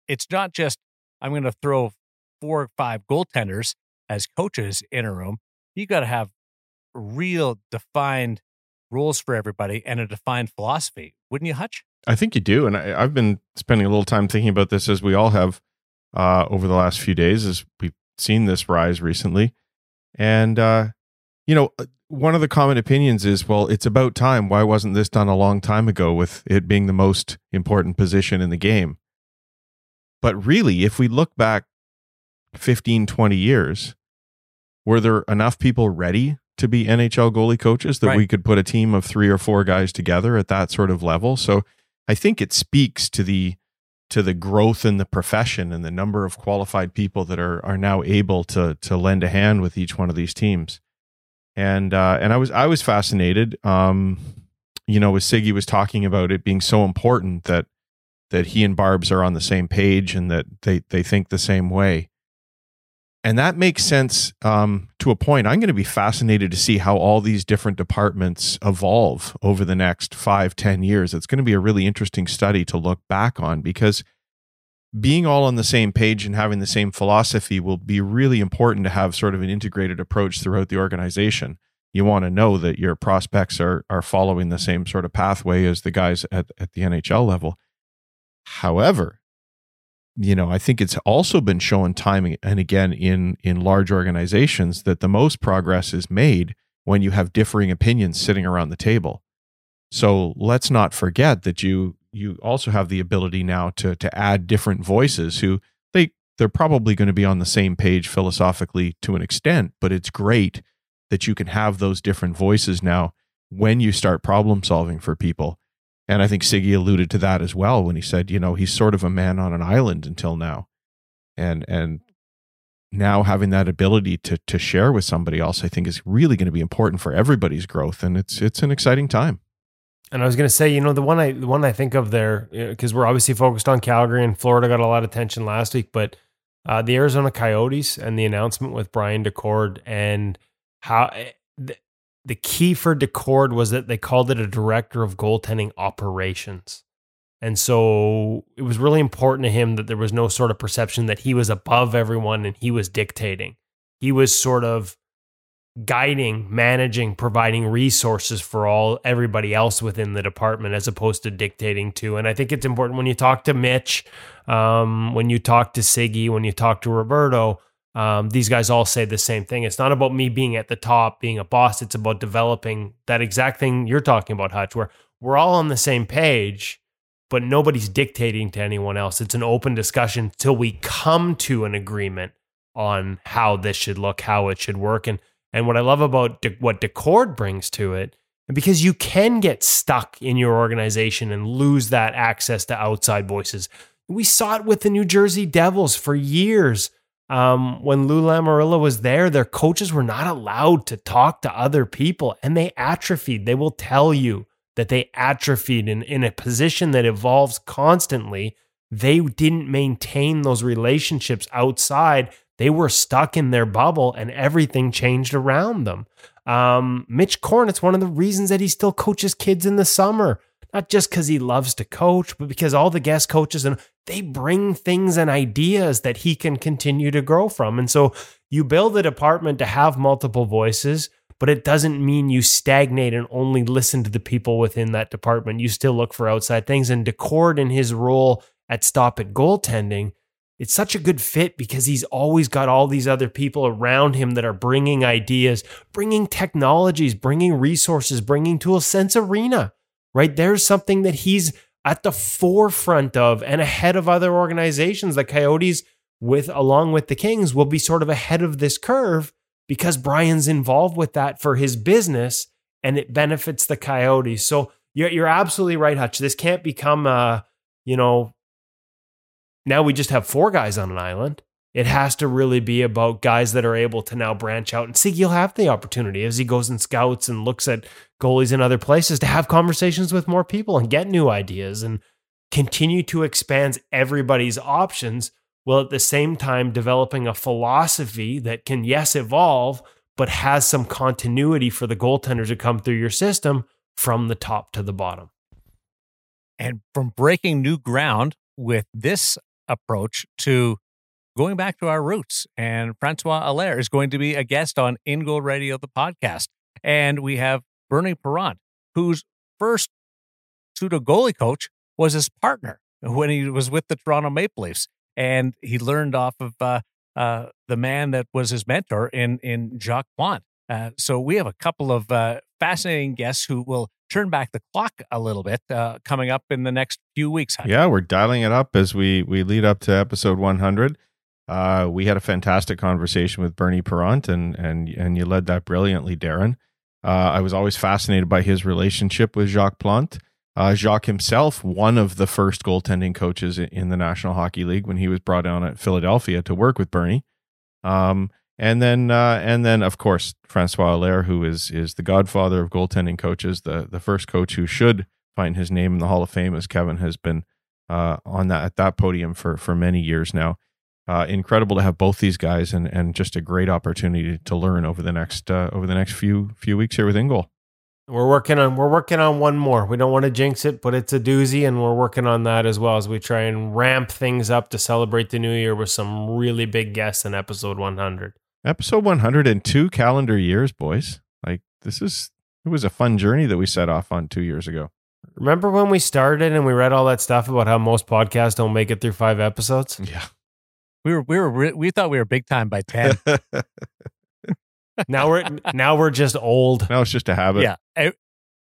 It's not just I'm going to throw four or five goaltenders as coaches in a room. You got to have real defined rules for everybody and a defined philosophy, wouldn't you, Hutch? I think you do, and I, have been spending a little time thinking about this as we all have uh, over the last few days, as we've seen this rise recently. And, uh, you know, uh, one of the common opinions is, well, it's about time. Why wasn't this done a long time ago with it being the most important position in the game? But really, if we look back 15, 20 years, were there enough people ready to be NHL goalie coaches that right. we could put a team of three or four guys together at that sort of level? So I think it speaks to the to the growth in the profession and the number of qualified people that are are now able to to lend a hand with each one of these teams. And uh, and I was I was fascinated. Um, you know, as Siggy was talking about it being so important that that he and Barb's are on the same page and that they they think the same way. And that makes sense um, to a point. I'm going to be fascinated to see how all these different departments evolve over the next five, ten years. It's going to be a really interesting study to look back on because being all on the same page and having the same philosophy will be really important to have sort of an integrated approach throughout the organization. You want to know that your prospects are are following the same sort of pathway as the guys at, at the NHL level. However, you know, I think it's also been shown time and again in in large organizations that the most progress is made when you have differing opinions sitting around the table. So let's not forget that you you also have the ability now to to add different voices who they they're probably going to be on the same page philosophically to an extent, but it's great that you can have those different voices now when you start problem solving for people. And I think Siggy alluded to that as well when he said, you know, he's sort of a man on an island until now. And and now having that ability to to share with somebody else, I think is really going to be important for everybody's growth. And it's it's an exciting time. And I was going to say, you know, the one I the one I think of there because we're obviously focused on Calgary and Florida got a lot of attention last week, but uh, the Arizona Coyotes and the announcement with Brian Daccord and how eh, the, key for Daccord was that they called it a director of goaltending operations. And so it was really important to him that there was no sort of perception that he was above everyone and he was dictating. He was sort of guiding, managing, providing resources for all everybody else within the department as opposed to dictating to. And I think it's important when you talk to Mitch, um, when you talk to Siggy, when you talk to Roberto, um, these guys all say the same thing. It's not about me being at the top, being a boss. It's about developing that exact thing you're talking about, Hutch, where we're all on the same page, but nobody's dictating to anyone else. It's an open discussion till we come to an agreement on how this should look, how it should work. And and what I love about De- what Daccord brings to it, and because you can get stuck in your organization and lose that access to outside voices. We saw it with the New Jersey Devils for years. Um, when Lou Lamoriello was there, their coaches were not allowed to talk to other people and they atrophied. They will tell you that they atrophied in, in a position that evolves constantly. They didn't maintain those relationships outside they were stuck in their bubble and everything changed around them. Um, Mitch Korn, it's one of the reasons that he still coaches kids in the summer, not just because he loves to coach, but because all the guest coaches and they bring things and ideas that he can continue to grow from. And so you build a department to have multiple voices, but it doesn't mean you stagnate and only listen to the people within that department. You still look for outside things. And Daccord in his role at Stop It Goaltending it's such a good fit because he's always got all these other people around him that are bringing ideas, bringing technologies, bringing resources, bringing tools. Sense Arena, right? There's something that he's at the forefront of and ahead of other organizations. The Coyotes, with along with the Kings, will be sort of ahead of this curve because Brian's involved with that for his business and it benefits the Coyotes. So you're, you're absolutely right, Hutch. This can't become a, you know, now we just have four guys on an island. It has to really be about guys that are able to now branch out. And see, you'll have the opportunity as he goes and scouts and looks at goalies in other places to have conversations with more people and get new ideas and continue to expand everybody's options while at the same time developing a philosophy that can, yes, evolve, but has some continuity for the goaltenders to come through your system from the top to the bottom. And from breaking new ground with this approach to going back to our roots. And Francois Allaire is going to be a guest on In Radio, the podcast. And we have Bernie Parent, whose first pseudo goalie coach was his partner when he was with the Toronto Maple Leafs. And he learned off of uh, uh, the man that was his mentor in, in Jacques Plante. Uh, so we have a couple of uh, fascinating guests who will turn back the clock a little bit uh, coming up in the next few weeks. Yeah, we're dialing it up as we we lead up to episode 100. Uh, we had a fantastic conversation with Bernie Parent, and and and you led that brilliantly, Darren. Uh, I was always fascinated by his relationship with Jacques Plante. Uh, Jacques himself, one of the first goaltending coaches in the National Hockey League when he was brought down at Philadelphia to work with Bernie. Um, and then uh, and then of course Francois Allaire, who is is the godfather of goaltending coaches, the the first coach who should find his name in the Hall of Fame, as Kevin has been uh, on that at that podium for for many years now. Uh, incredible to have both these guys, and and just a great opportunity to learn over the next uh, over the next few few weeks here with InGoal. We're working on we're working on one more. We don't want to jinx it, but it's a doozy, and we're working on that as well as we try and ramp things up to celebrate the new year with some really big guests in episode 100. Episode 102 calendar years, boys. Like this is it was a fun journey that we set off on 2 years ago. Remember when we started and we read all that stuff about how most podcasts don't make it through five episodes? Yeah. We were we were we thought we were big time by ten. (laughs) Now we're now we're just old. now it's just a habit. yeah, and,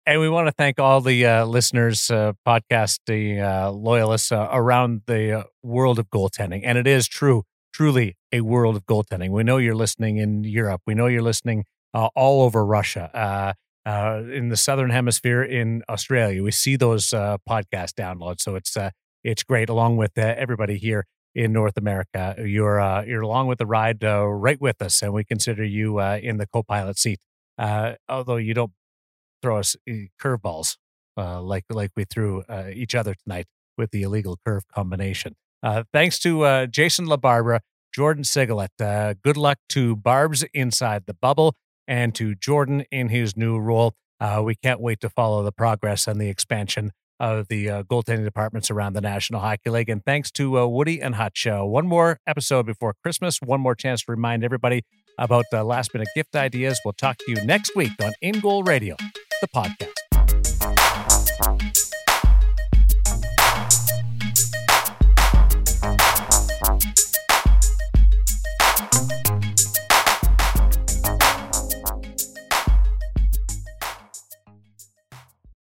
and we want to thank all the uh, listeners, uh, podcasting uh, loyalists uh, around the uh, world of goaltending, and it is true, truly a world of goaltending. We know you're listening in Europe. We know you're listening uh, all over Russia. Uh, uh, in the southern hemisphere in Australia, we see those uh, podcast downloads, so it's uh, it's great. Along with uh, everybody here in North America, you're uh, you're along with the ride uh, right with us, and we consider you uh, in the co-pilot seat. Uh, although you don't throw us uh, curveballs uh, like like we threw uh, each other tonight with the illegal curve combination. Thanks to Jason LaBarbera, Jordan Sigalet. Good luck to Barb's inside the bubble and to Jordan in his new role. We can't wait to follow the progress and the expansion of the uh, goaltending departments around the National Hockey League. And thanks to uh, Woody and Hot Show. one more episode before Christmas. One more chance to remind everybody about uh, last minute gift ideas. We'll talk to you next week on InGoal Radio, the podcast.